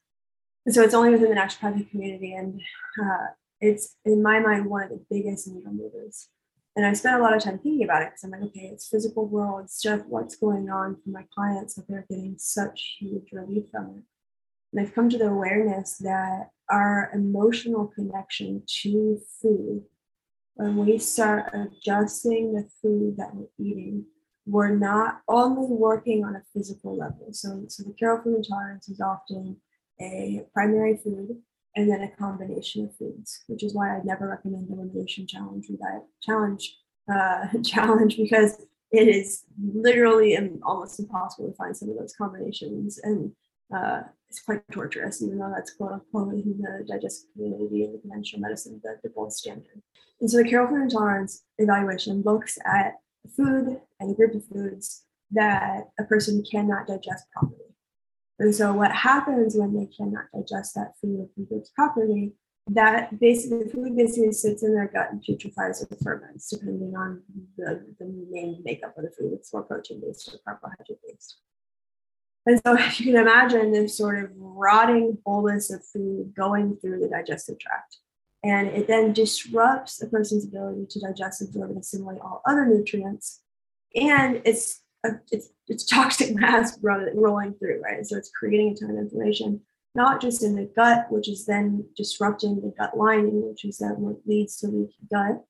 And so it's only within the naturopathic community, and uh, it's in my mind one of the biggest needle movers. And I spent a lot of time thinking about it because I'm like, okay, it's physical world stuff. What's going on for my clients that they're getting such huge relief from it? And I've come to the awareness that our emotional connection to food, when we start adjusting the food that we're eating, we're not only working on a physical level. So, so the Carroll food intolerance is often a primary food and then a combination of foods, which is why I never recommend the elimination challenge or diet challenge uh, challenge because it is literally almost impossible to find some of those combinations and uh, it's quite torturous, even though that's quote unquote in the digestive community and the conventional medicine, the, the gold standard. And so the food intolerance evaluation looks at food and a group of foods that a person cannot digest properly. And so what happens when they cannot digest that food or food groups properly, that basically the food basically sits in their gut and putrefies or ferments, depending on the, the main makeup of the food. It's more protein based or carbohydrate based. And so if you can imagine this sort of rotting bolus of food going through the digestive tract. And it then disrupts a person's ability to digest, and absorb, and assimilate all other nutrients. And it's a, it's it's toxic mass rolling through, right? So it's creating a ton of inflammation, not just in the gut, which is then disrupting the gut lining, which is then what leads to leaky gut,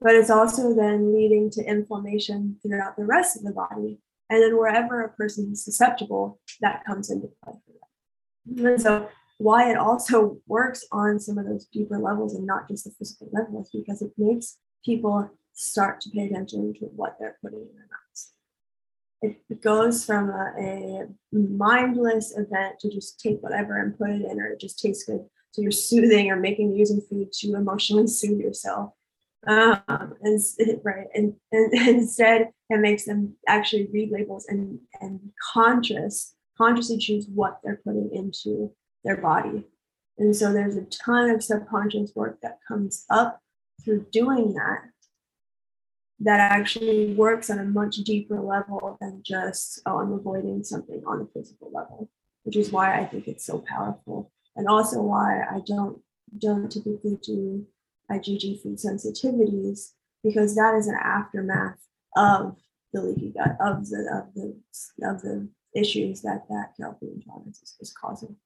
but it's also then leading to inflammation throughout the rest of the body. And then wherever a person is susceptible, that comes into play for them. And so why it also works on some of those deeper levels and not just the physical levels, because it makes people start to pay attention to what they're putting in their mouths it goes from a, a, mindless event to just take whatever and put it in, or it just tastes good. So you're soothing or making using food to emotionally soothe yourself. Um, and right, and, and, and instead it makes them actually read labels and and conscious, consciously choose what they're putting into their body. And so there's a ton of subconscious work that comes up through doing that that actually works on a much deeper level than just, oh, I'm avoiding something on a physical level, which is why I think it's so powerful. And also why I don't don't typically do IgG food sensitivities, because that is an aftermath of the leaky gut, of the of the of the issues that that food intolerance is, is causing.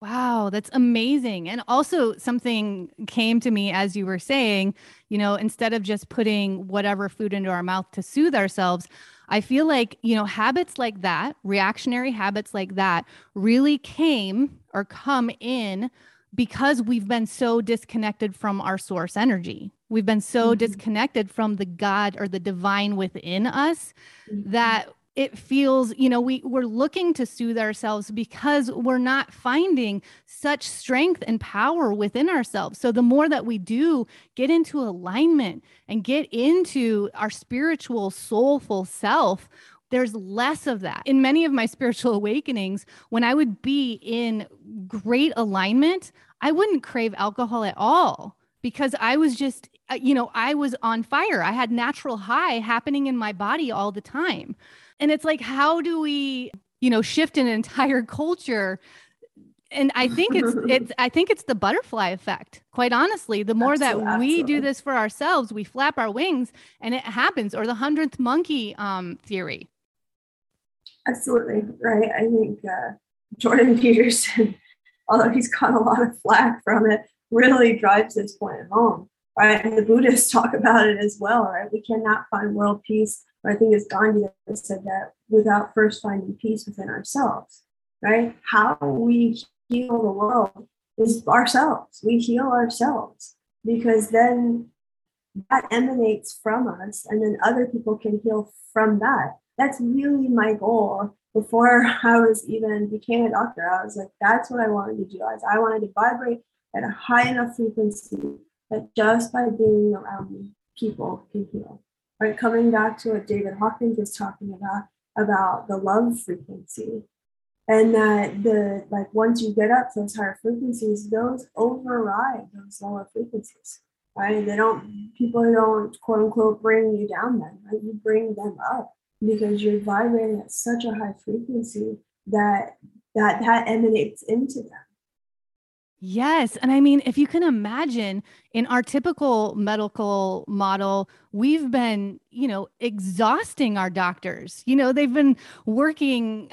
Wow, that's amazing. And also, something came to me as you were saying, you know, instead of just putting whatever food into our mouth to soothe ourselves, I feel like, you know, habits like that, reactionary habits like that, really came or come in because we've been so disconnected from our source energy. We've been so mm-hmm. disconnected from the God or the divine within us mm-hmm. that it feels you know we we're looking to soothe ourselves because we're not finding such strength and power within ourselves so the more that we do get into alignment and get into our spiritual soulful self there's less of that. In many of my spiritual awakenings, when I would be in great alignment, I wouldn't crave alcohol at all because I was just, uh, you know, I was on fire. I had natural high happening in my body all the time. And it's like, how do we, you know, shift an entire culture? And I think it's it's I think it's the butterfly effect. Quite honestly, the more absolutely, that we absolutely. do this for ourselves, we flap our wings and it happens. Or the hundredth monkey um, theory. Absolutely right. I think uh, Jordan Peterson, although he's got a lot of flack from it, really drives this point home. Right, and the Buddhists talk about it as well. Right, we cannot find world peace I think it's Gandhi said that without first finding peace within ourselves, right? How we heal the world is ourselves. We heal ourselves because then that emanates from us, and then other people can heal from that. That's really my goal. Before I was even became a doctor, I was like, that's what I wanted to do. I, was, I wanted to vibrate at a high enough frequency that just by being around me, people can heal right? Coming back to what David Hawkins was talking about, about the love frequency. And that the like once you get up those higher frequencies, those override those lower frequencies. Right? They don't people don't quote unquote bring you down then, right? You bring them up because you're vibrating at such a high frequency that that that emanates into them Yes. And I mean, if you can imagine in our typical medical model, we've been, you know, exhausting our doctors. You know, they've been working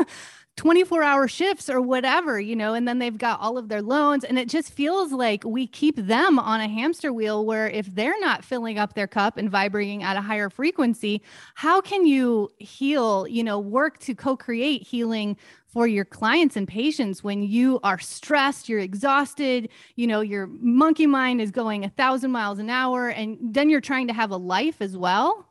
24 hour shifts or whatever, you know, and then they've got all of their loans. And it just feels like we keep them on a hamster wheel where if they're not filling up their cup and vibrating at a higher frequency, how can you heal, you know, work to co create healing for your clients and patients when you are stressed, you're exhausted, you know, your monkey mind is going a thousand miles an hour, and then you're trying to have a life as well?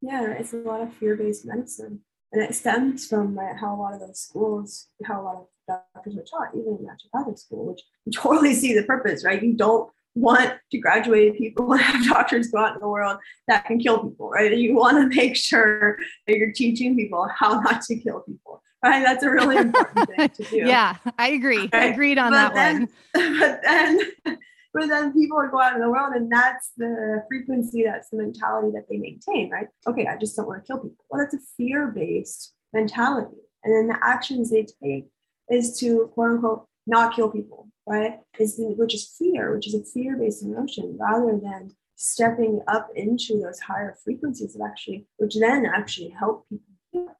Yeah, it's a lot of fear based medicine and it stems from uh, how a lot of those schools, how a lot of doctors are taught, even in naturopathic school, which you totally see the purpose, right? You don't want to graduate people and have doctors go out in the world that can kill people, right? You want to make sure that you're teaching people how not to kill people, right? That's a really important thing to do. yeah, I agree. Right? I agreed on but that then, one. But then but then people would go out in the world and that's the frequency, that's the mentality that they maintain, right? Okay, I just don't want to kill people. Well, that's a fear-based mentality. And then the actions they take is to quote unquote not kill people, right? Is which is fear, which is a fear-based emotion, rather than stepping up into those higher frequencies of actually, which then actually help people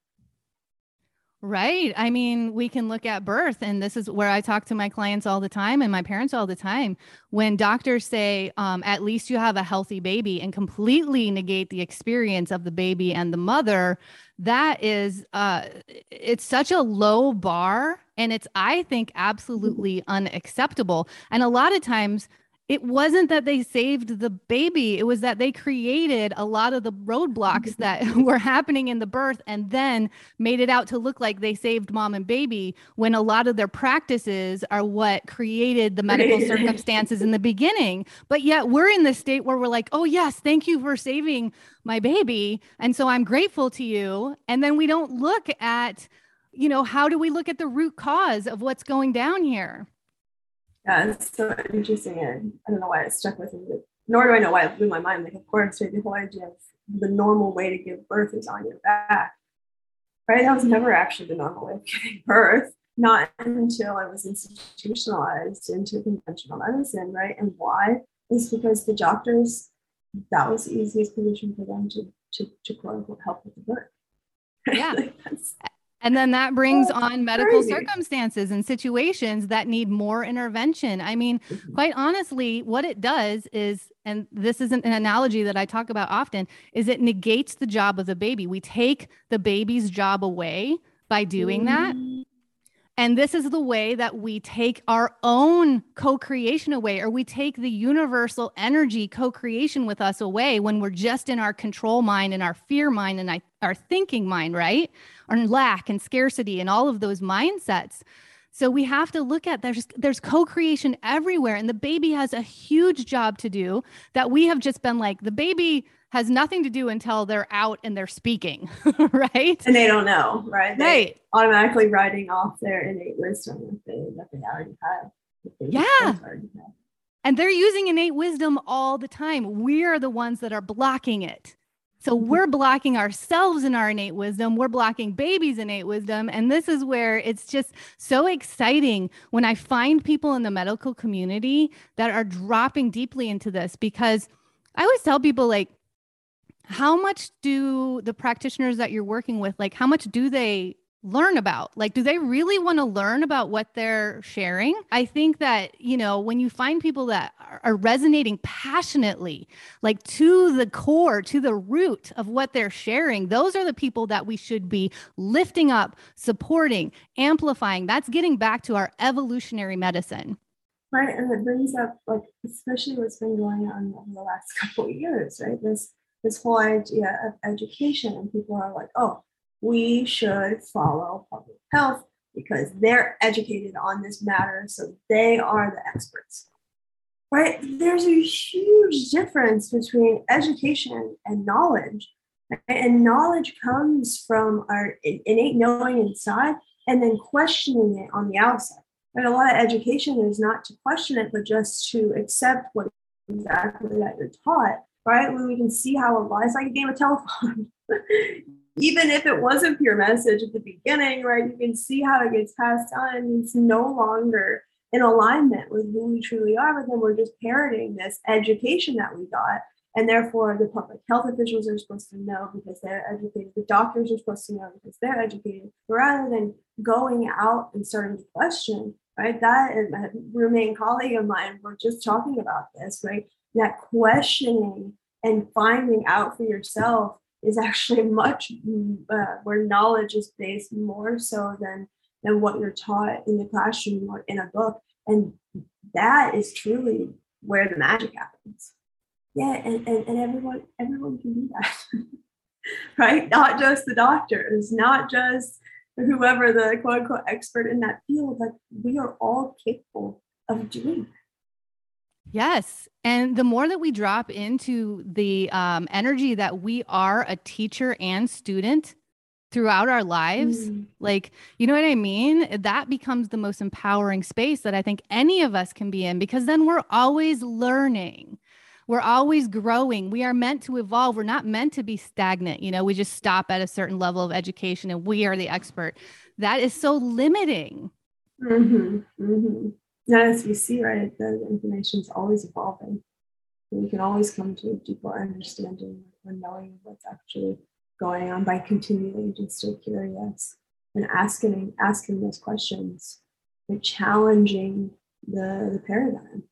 Right. I mean, we can look at birth, and this is where I talk to my clients all the time and my parents all the time. When doctors say, um, at least you have a healthy baby, and completely negate the experience of the baby and the mother, that is, uh, it's such a low bar. And it's, I think, absolutely unacceptable. And a lot of times, it wasn't that they saved the baby it was that they created a lot of the roadblocks mm-hmm. that were happening in the birth and then made it out to look like they saved mom and baby when a lot of their practices are what created the medical circumstances in the beginning. But yet we're in the state where we're like oh yes thank you for saving my baby and so i'm grateful to you. And then we don't look at you know how do we look at the root cause of what's going down here yeah, it's so interesting. And I don't know why it stuck with me, but nor do I know why it blew my mind. Like, of course, right, the whole idea of the normal way to give birth is on your back. Right? That was never actually the normal way of giving birth. Not until I was institutionalized into conventional medicine, right? And why? Is because the doctors, that was the easiest position for them to to, to quote unquote help with the birth. Yeah. like and then that brings oh, on medical crazy. circumstances and situations that need more intervention. I mean, mm-hmm. quite honestly, what it does is, and this isn't an analogy that I talk about often, is it negates the job of the baby. We take the baby's job away by doing that. And this is the way that we take our own co creation away, or we take the universal energy co creation with us away when we're just in our control mind and our fear mind and our thinking mind, right? Or lack and scarcity and all of those mindsets. So we have to look at there's there's co-creation everywhere and the baby has a huge job to do that we have just been like the baby has nothing to do until they're out and they're speaking, right? And they don't know, right? They right. Automatically writing off their innate wisdom that they, that they already have. yeah. And they're using innate wisdom all the time. We are the ones that are blocking it. So mm-hmm. we're blocking ourselves in our innate wisdom. We're blocking babies' innate wisdom. And this is where it's just so exciting when I find people in the medical community that are dropping deeply into this because I always tell people, like, how much do the practitioners that you're working with like how much do they learn about? Like do they really want to learn about what they're sharing? I think that you know when you find people that are resonating passionately like to the core to the root of what they're sharing those are the people that we should be lifting up supporting amplifying. That's getting back to our evolutionary medicine. Right and it brings up like especially what's been going on over the last couple of years right? This this whole idea of education, and people are like, oh, we should follow public health because they're educated on this matter, so they are the experts. Right? There's a huge difference between education and knowledge. Right? And knowledge comes from our innate knowing inside and then questioning it on the outside. Right? A lot of education is not to question it, but just to accept what exactly that you're taught right? When we can see how a lie is like a game of telephone. Even if it was a pure message at the beginning, right? You can see how it gets passed on. It's no longer in alignment with who we truly are, but then we're just parroting this education that we got. And therefore, the public health officials are supposed to know because they're educated. The doctors are supposed to know because they're educated. Rather than going out and starting to question, right? That and a roommate colleague of mine were just talking about this, right? That questioning and finding out for yourself is actually much uh, where knowledge is based more so than than what you're taught in the classroom or in a book. And that is truly where the magic happens. Yeah and, and, and everyone everyone can do that right? Not just the doctors not just whoever the quote unquote expert in that field like we are all capable of doing that Yes. And the more that we drop into the um, energy that we are a teacher and student throughout our lives, mm. like, you know what I mean? That becomes the most empowering space that I think any of us can be in because then we're always learning. We're always growing. We are meant to evolve. We're not meant to be stagnant. You know, we just stop at a certain level of education and we are the expert. That is so limiting. Mm-hmm. Mm-hmm as we see, right, the information is always evolving. We can always come to a deeper understanding or knowing what's actually going on by continuing to stay curious and asking asking those questions and challenging the, the paradigm.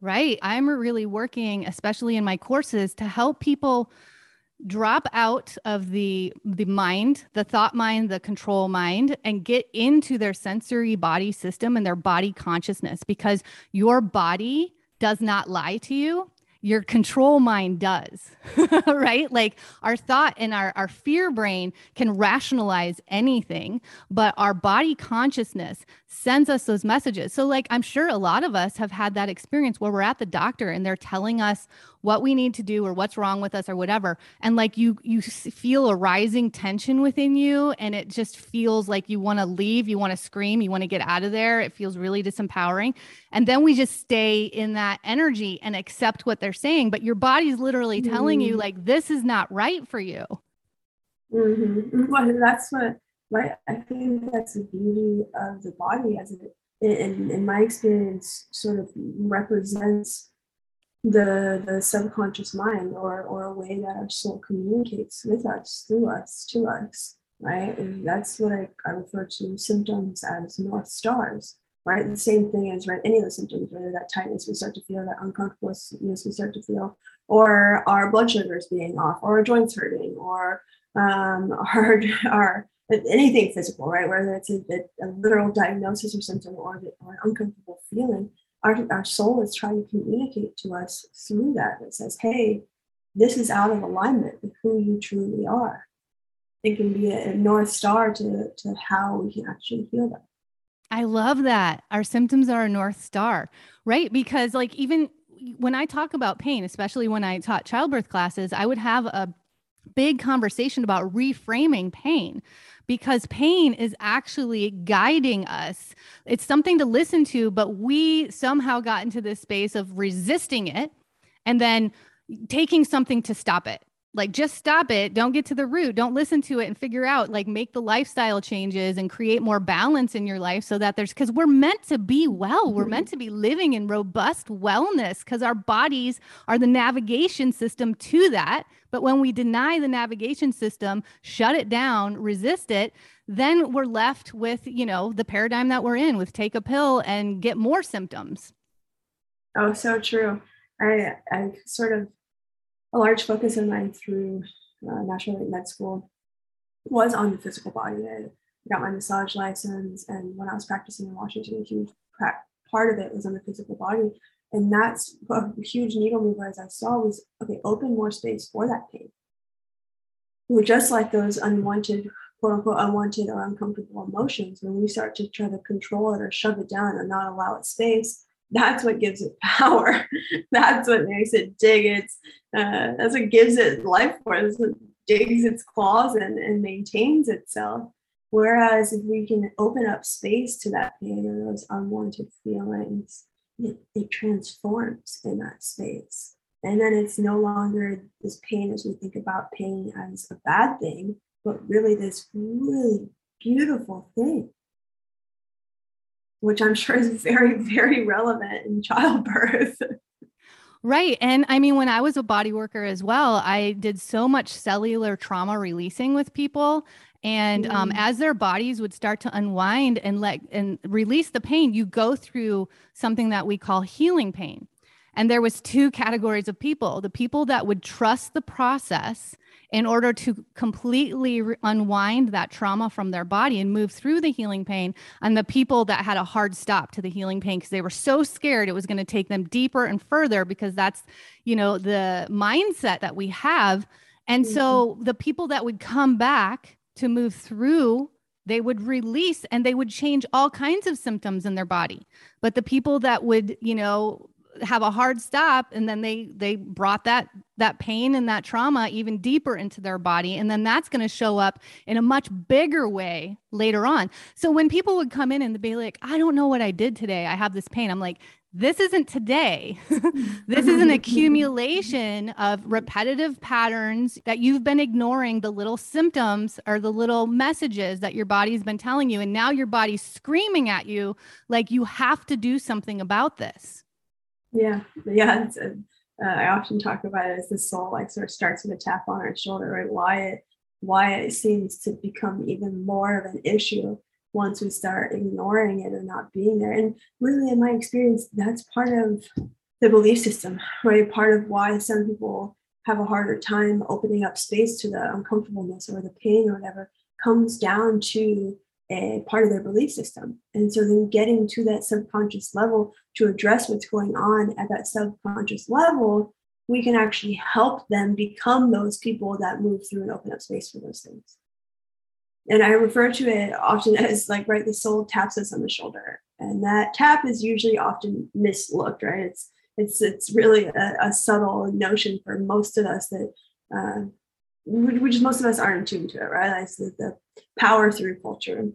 Right. I'm really working, especially in my courses, to help people drop out of the the mind the thought mind the control mind and get into their sensory body system and their body consciousness because your body does not lie to you. Your control mind does right? Like our thought and our, our fear brain can rationalize anything but our body consciousness sends us those messages. So like i'm sure a lot of us have had that experience where we're at the doctor and they're telling us what we need to do or what's wrong with us or whatever and like you you feel a rising tension within you and it just feels like you want to leave you want to scream you want to get out of there it feels really disempowering and then we just stay in that energy and accept what they're saying but your body's literally mm-hmm. telling you mm-hmm. like this is not right for you mm-hmm. well that's what right i think that's the beauty of the body as it in, in my experience sort of represents the the subconscious mind or or a way that our soul communicates with us through us to us right? And that's what I, I refer to symptoms as north stars right? The same thing as right any of the symptoms whether that tightness we start to feel that uncomfortableness we start to feel or our blood sugars being off or our joints hurting or um, our our anything physical right? Whether it's a, a, literal diagnosis or symptom or, the, or an uncomfortable feeling our, our soul is trying to communicate to us through that. It says, hey, this is out of alignment with who you truly are. It can be a, a north star to, to how we can actually heal that. I love that. Our symptoms are a north star, right? Because like even when I talk about pain, especially when I taught childbirth classes, I would have a big conversation about reframing pain because pain is actually guiding us. It's something to listen to, but we somehow got into this space of resisting it and then taking something to stop it. Like just stop it. Don't get to the root. Don't listen to it and figure out like make the lifestyle changes and create more balance in your life so that there's cuz we're meant to be well. We're meant to be living in robust wellness cuz our bodies are the navigation system to that. But when we deny the navigation system, shut it down, resist it, then we're left with, you know, the paradigm that we're in with take a pill and get more symptoms. Oh, so true. I I sort of a large focus of mine through uh, National Med School was on the physical body. I got my massage license, and when I was practicing in Washington, a huge part of it was on the physical body. And that's a huge needle mover, as I saw, was okay, open more space for that pain. We're just like those unwanted, quote unquote, unwanted or uncomfortable emotions. When we start to try to control it or shove it down or not allow it space, that's what gives it power. that's what makes it dig its, uh, that's what gives it life force. It digs its claws and, and maintains itself. Whereas if we can open up space to that pain or those unwanted feelings, it, it transforms in that space. And then it's no longer this pain as we think about pain as a bad thing, but really this really beautiful thing which I'm sure is very, very relevant in childbirth. Right. And I mean, when I was a body worker as well, I did so much cellular trauma releasing with people. And um, Mm. as their bodies would start to unwind and let and release the pain, you go through something that we call healing pain. And there was two categories of people: the people that would trust the process in order to completely re- unwind that trauma from their body and move through the healing pain, and the people that had a hard stop to the healing pain because they were so scared it was going to take them deeper and further because that's you know the mindset that we have and so the people that would come back to move through they would release and they would change all kinds of symptoms in their body. But the people that would you know have a hard stop and then they they brought that that pain and that trauma even deeper into their body. And then that's going to show up in a much bigger way later on. So when people would come in and be like i don't know what i did today. I have this pain. I'm like this isn't today this is an accumulation of repetitive patterns that you've been ignoring the little symptoms or the little messages that your body's been telling you and now your body's screaming at you like you have to do something about this Yeah, yeah. A, uh, I often talk about it as the soul, like sort of starts with a tap on our shoulder, right? Why it, why it seems to become even more of an issue once we start ignoring it or not being there. And really, in my experience, that's part of the belief system, right? Part of why some people have a harder time opening up space to the uncomfortableness or the pain or whatever comes down to a part of their belief system. And so then getting to that subconscious level to address what's going on at that subconscious level, we can actually help them become those people that move through and open up space for those things. And I refer to it often as like, right, the soul taps us on the shoulder. And that tap is usually often mislooked, right? It's it's it's really a, a subtle notion for most of us that uh, which most of us aren't attuned to it, right? It's the, the power through culture. And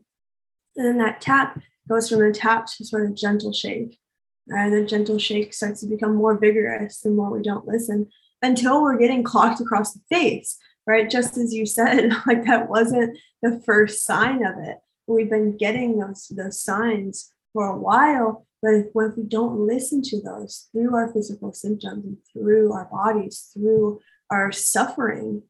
then that tap goes from a tap to sort of gentle shake. And the gentle shake starts to become more vigorous the more we don't listen until we're getting clocked across the face, right? Just as you said, like that wasn't the first sign of it. We've been getting those, those signs for a while, but if, if we don't listen to those through our physical symptoms and through our bodies, through our suffering,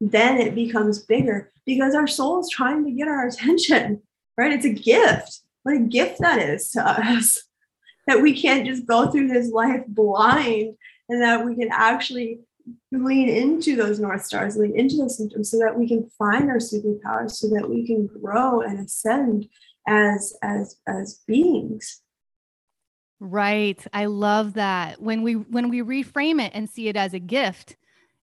then it becomes bigger because our soul is trying to get our attention, right? It's a gift. What a gift that is to us that we can't just go through this life blind and that we can actually lean into those North Stars, lean into those symptoms so that we can find our superpowers, so that we can grow and ascend as as as beings. Right. I love that. When we when we reframe it and see it as a gift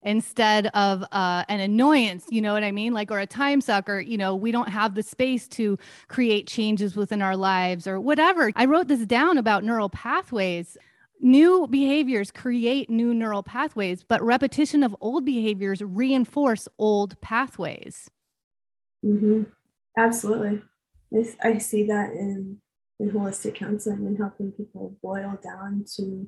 instead of uh, an annoyance, you know what I mean? Like or a time sucker, you know, we don't have the space to create changes within our lives or whatever. I wrote this down about neural pathways. New behaviors create new neural pathways, but repetition of old behaviors reinforce old pathways. hmm Absolutely. I see that in, in holistic counseling and helping people boil down to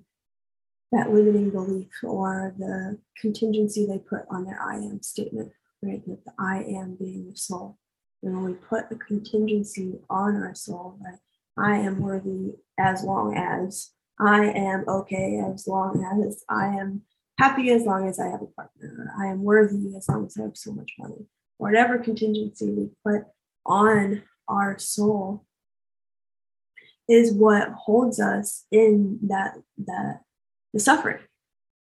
that limiting belief or the contingency they put on their I am statement, right? That the I am being the soul. And when we put a contingency on our soul, that I am worthy as long as I am okay, as long as I am happy, as long as I have a partner, I am worthy as long as I have so much money. Whatever contingency we put on our soul is what holds us in that that the suffering.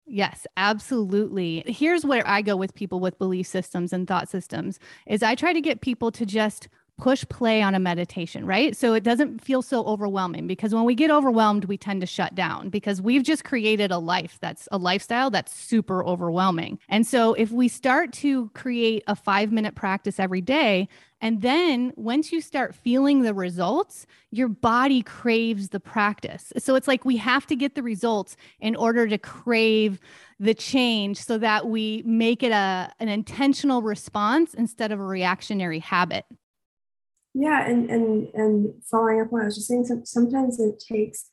Yes, absolutely. Here's where I go with people with belief systems and thought systems is I try to get people to just push play on a meditation, right? So it doesn't feel so overwhelming because when we get overwhelmed, we tend to shut down because we've just created a life that's a lifestyle that's super overwhelming. And so if we start to create a 5-minute practice every day, and then once you start feeling the results, your body craves the practice. So it's like we have to get the results in order to crave the change so that we make it a an intentional response instead of a reactionary habit. Yeah, and and and following up on what I was just saying, sometimes it takes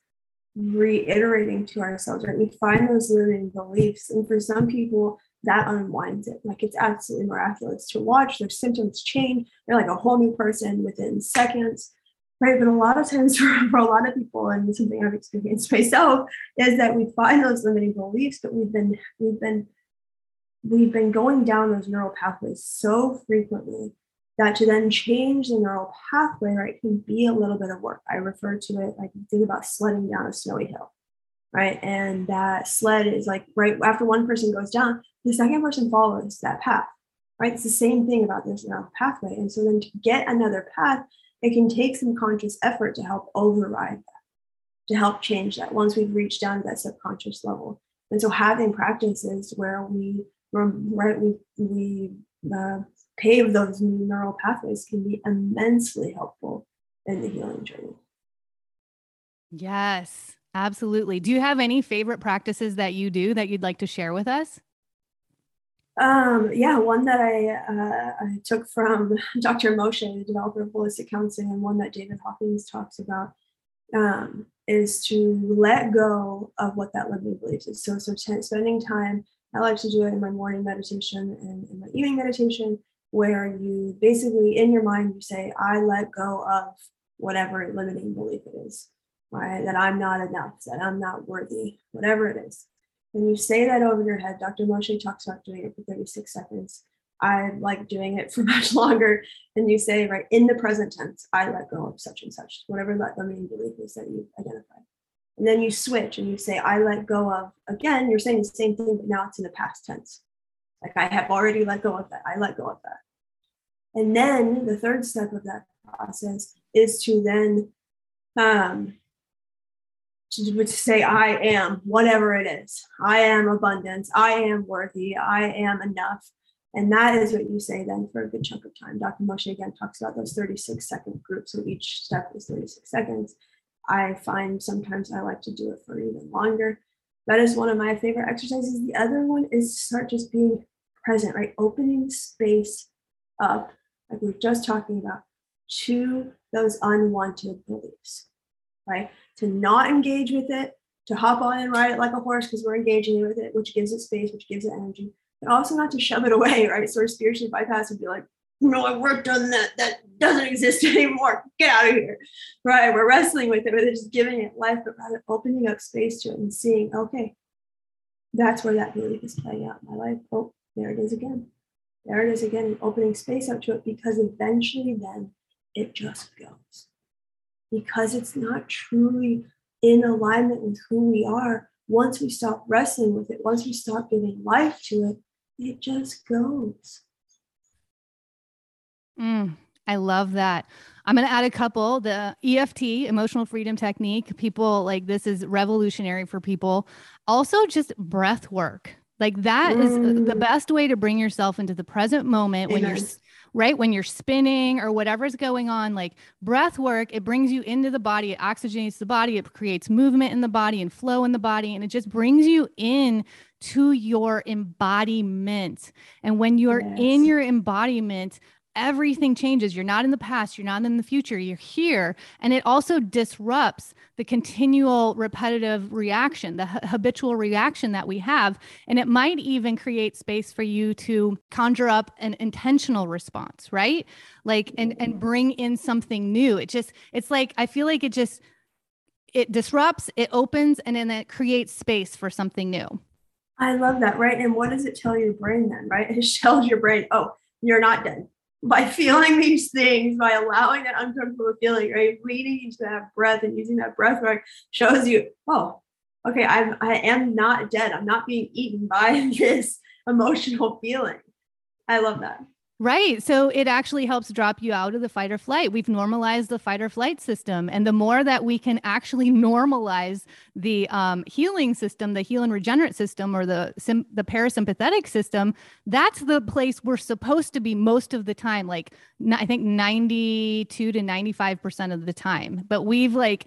reiterating to ourselves, right? We find those limiting beliefs, and for some people, that unwinds it. Like it's absolutely miraculous to watch their symptoms change. They're like a whole new person within seconds. right? But a lot of times for, for a lot of people, and something I've experienced myself, is that we find those limiting beliefs, but we've been we've been we've been going down those neural pathways so frequently that to then change the neural pathway, right, can be a little bit of work. I refer to it like think about sledding down a snowy hill, right? And that sled is like right after one person goes down, the second person follows that path, right? It's the same thing about this neural pathway. And so then to get another path, it can take some conscious effort to help override that, to help change that once we've reached down to that subconscious level. And so having practices where we, right, we, we uh, pave those new neural pathways can be immensely helpful in the healing journey. Yes, absolutely. Do you have any favorite practices that you do that you'd like to share with us? Um, yeah, one that I, uh, I took from Dr. Moshe, the developer of holistic counseling, and one that David Hawkins talks about um, is to let go of what that limiting belief is. So, so t- spending time, I like to do it in my morning meditation and in my evening meditation, where you basically in your mind you say, I let go of whatever limiting belief it is, right? That I'm not enough, that I'm not worthy, whatever it is. And you say that over your head. Dr. Moshe talks about doing it for 36 seconds. I like doing it for much longer. And you say, right, in the present tense, I let go of such and such, whatever that limiting belief is that you identify. And then you switch and you say, I let go of, again, you're saying the same thing, but now it's in the past tense. Like I have already let go of that. I let go of that. And then the third step of that process is to then um, to, say, I am whatever it is. I am abundance. I am worthy. I am enough. And that is what you say then for a good chunk of time. Dr. Moshe again talks about those 36 second groups. So each step is 36 seconds. I find sometimes I like to do it for even longer. That is one of my favorite exercises. The other one is start just being present, right? Opening space up, like we are just talking about, to those unwanted beliefs, right? To not engage with it, to hop on and ride it like a horse because we're engaging with it, which gives it space, which gives it energy, but also not to shove it away, right? Sort of spiritually bypass and be like, no, I've worked on that. That doesn't exist anymore. Get out of here. Right. We're wrestling with it, but they're just giving it life, but rather opening up space to it and seeing, okay, that's where that belief is playing out in my life. Oh, there it is again. There it is again, opening space up to it because eventually then it just goes. Because it's not truly in alignment with who we are. Once we stop wrestling with it, once we stop giving life to it, it just goes. Mm, I love that. I'm going to add a couple. The EFT, emotional freedom technique, people like this is revolutionary for people. Also, just breath work. Like that mm. is the mm. best way to bring yourself into the present moment Amen. when you're right when you're spinning or whatever's going on like breath work it brings you into the body it oxygenates the body it creates movement in the body and flow in the body and it just brings you in to your embodiment and when you're yes. in your embodiment everything changes. You're not in the past, you're not in the future, you're here. And it also disrupts the continual repetitive reaction, the habitual reaction that we have. And it might even create space for you to conjure up an intentional response, right? Like, and, and bring in something new. It just, it's like, I feel like it just, it disrupts, it opens, and then it creates space for something new. I love that, right? And what does it tell your brain then, right? It tells your brain, oh, you're not dead by feeling these things, by allowing that uncomfortable feeling, right? Leading into that breath and using that breath work shows you, oh, okay, I'm I am not dead. I'm not being eaten by this emotional feeling. I love that. Right. So it actually helps drop you out of the fight or flight. We've normalized the fight or flight system. And the more that we can actually normalize the um, healing system, the heal and regenerate system, or the, sim- the parasympathetic system, that's the place we're supposed to be most of the time. Like, I think 92 to 95% of the time. But we've like,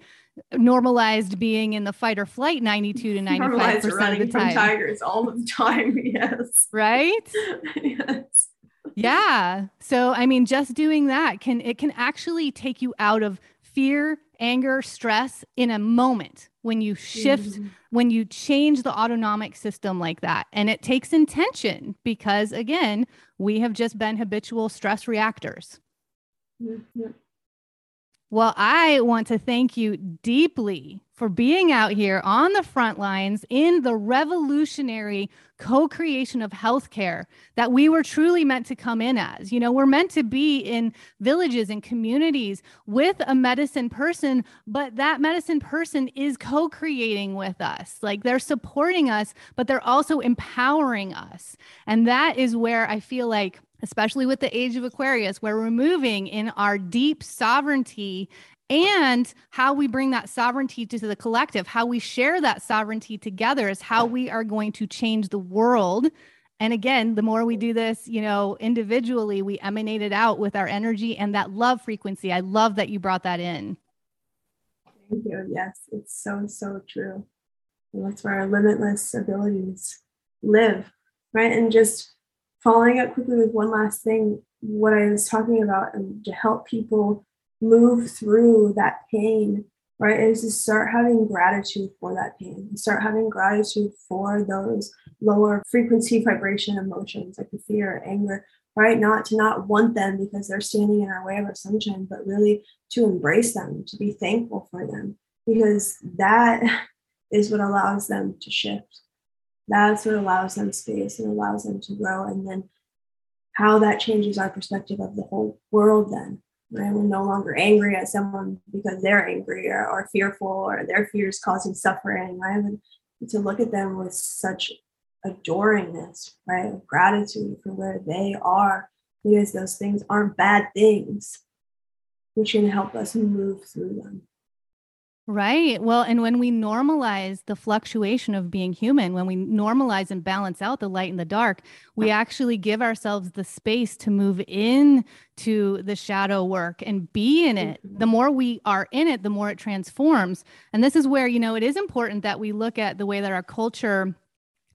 normalized being in the fight or flight 92 to 95 percent of the time. From tigers all the time, yes. Right? yes yeah. So I mean just doing that can it can actually take you out of fear, anger, stress in a moment when you shift mm-hmm. when you change the autonomic system like that. And it takes intention because again, we have just been habitual stress reactors. Mm-hmm. Well, I want to thank you deeply for being out here on the front lines in the revolutionary co creation of healthcare that we were truly meant to come in as. You know, we're meant to be in villages and communities with a medicine person, but that medicine person is co creating with us. Like they're supporting us, but they're also empowering us. And that is where I feel like especially with the age of Aquarius, where we're moving in our deep sovereignty and how we bring that sovereignty to the collective, how we share that sovereignty together is how we are going to change the world. And again, the more we do this, you know, individually, we emanate it out with our energy and that love frequency. I love that you brought that in. Thank you. Yes, it's so, so true. And that's where our limitless abilities live, right? And just following up quickly with one last thing, what I was talking about, and to help people move through that pain, right, is to start having gratitude for that pain, start having gratitude for those lower frequency vibration emotions like the fear, anger, right? Not to not want them because they're standing in our way of our sunshine, but really to embrace them, to be thankful for them, because that is what allows them to shift that's what allows them space and allows them to grow. And then how that changes our perspective of the whole world then right? We're no longer angry at someone because they're angry or, or fearful or their fears causing suffering right? And to look at them with such adoringness right? Of gratitude for where they are because those things aren't bad things which can help us move through them Right. Well, and when we normalize the fluctuation of being human, when we normalize and balance out the light and the dark, we actually give ourselves the space to move in to the shadow work and be in it. The mm-hmm. more we are in it, the more it transforms. And this is where, you know, it is important that we look at the way that our culture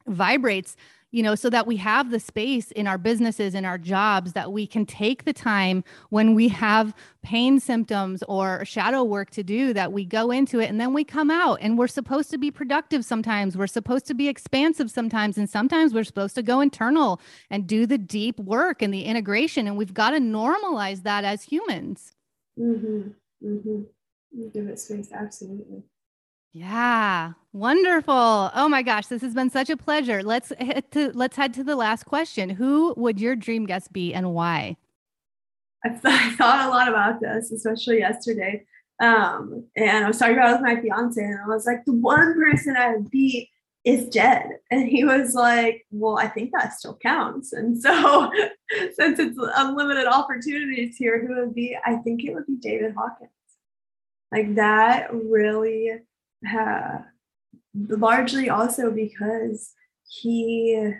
vibrates you know, so that we have the space in our businesses in our jobs that we can take the time when we have pain symptoms or shadow work to do that we go into it and then we come out and we're supposed to be productive sometimes. We're supposed to be expansive sometimes. And sometimes we're supposed to go internal and do the deep work and the integration. And we've got to normalize that as humans. Mm-hmm. Mm-hmm. Give it space. Absolutely. Yeah, wonderful. Oh my gosh, this has been such a pleasure. Let's head to let's head to the last question. Who would your dream guest be and why? I, th- I thought a lot about this, especially yesterday. Um, and I was talking about it with my fiance, and I was like, the one person I would be is dead. And he was like, Well, I think that still counts. And so, since it's unlimited opportunities here, who would be? I think it would be David Hawkins. Like that really uh, largely also because he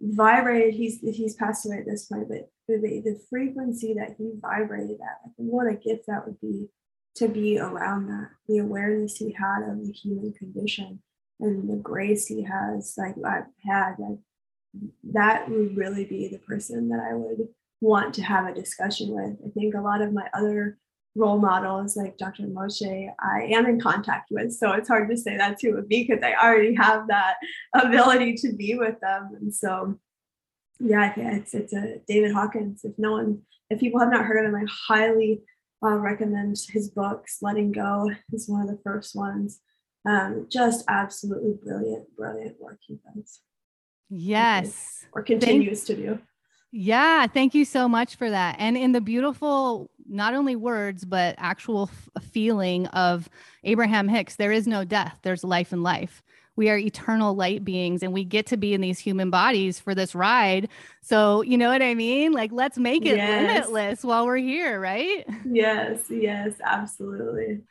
vibrated he's he's passed away at this point but the, the frequency that he vibrated at what a gift that would be to be around that the awareness he had of the human condition and the grace he has like i've had like that would really be the person that i would want to have a discussion with. I think a lot of my other role models like Dr. Moshe, I am in contact with. So it's hard to say that to too because I already have that ability to be with them. And so, yeah, it's it's a David Hawkins. If no one, if people have not heard of him, I highly uh, recommend his books. Letting Go is one of the first ones. Um, just absolutely brilliant, brilliant work he does. Yes, or continues Thank- to do. Yeah, thank you so much for that. And in the beautiful, not only words, but actual f- feeling of Abraham Hicks, there is no death, there's life in life. We are eternal light beings and we get to be in these human bodies for this ride. So, you know what I mean? Like, let's make it yes. limitless while we're here, right? Yes, yes, absolutely.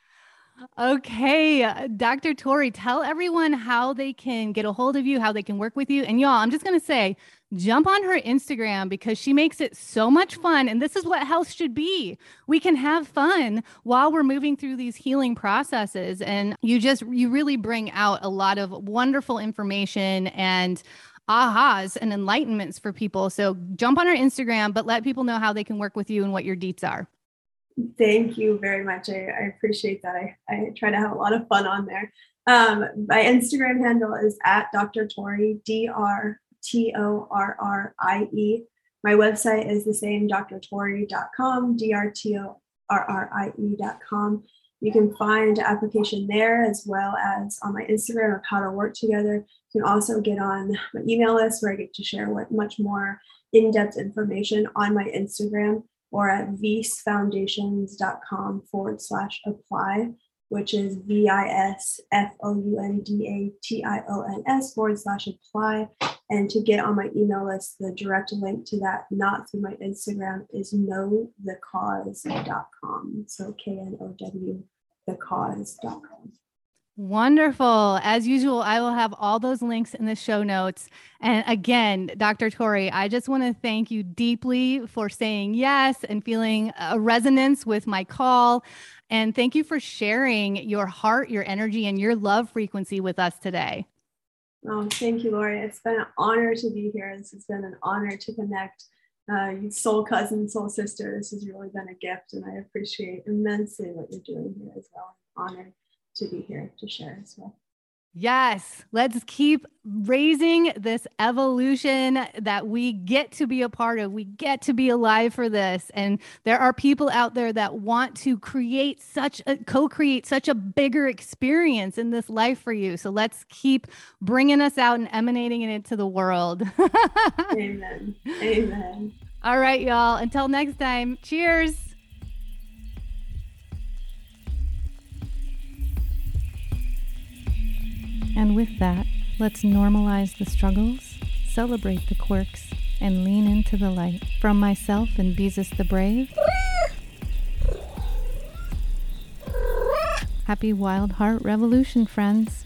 Okay, Dr. Torrie, tell everyone how they can get a hold of you, how they can work with you. And y'all, I'm just going to say, jump on her Instagram because she makes it so much fun. And this is what health should be. We can have fun while we're moving through these healing processes. And you just, you really bring out a lot of wonderful information and ahas and enlightenments for people. So jump on her Instagram, but let people know how they can work with you and what your deets are. Thank you very much. I, I appreciate that. I, I try to have a lot of fun on there. Um, my Instagram handle is at Dr. Torrie, D R T O R R I E. My website is the same, drtorrie.com, D R T O rrie.com. You can find application there as well as on my Instagram of how to work together. You can also get on my email list where I get to share what much more in-depth information on my Instagram or at visfoundations.com forward slash apply, which is V-I-S-F-O-U-N-D-A-T-I-O-N-S forward slash apply. And to get on my email list, the direct link to that, not through my Instagram, is knowthecause.com. So K-N-O-W, thecause.com. Wonderful. As usual, I will have all those links in the show notes. And again, Dr. Torrie, I just want to thank you deeply for saying yes and feeling a resonance with my call. And thank you for sharing your heart, your energy, and your love frequency with us today. Oh, thank you, Lori. It's been an honor to be here. This has been an honor to connect. Uh, soul cousin, soul sister. This has really been a gift, and I appreciate immensely what you're doing here as well. Honored to be here to share as well. Yes, let's keep raising this evolution that we get to be a part of. We get to be alive for this. And there are people out there that want to create such a co create such a bigger experience in this life for you. So let's keep bringing us out and emanating it into the world. Amen. Amen. All right, y'all. Until next time, cheers. And with that, let's normalize the struggles, celebrate the quirks, and lean into the light. From myself and Beezus the Brave, happy Wild Heart Revolution, friends.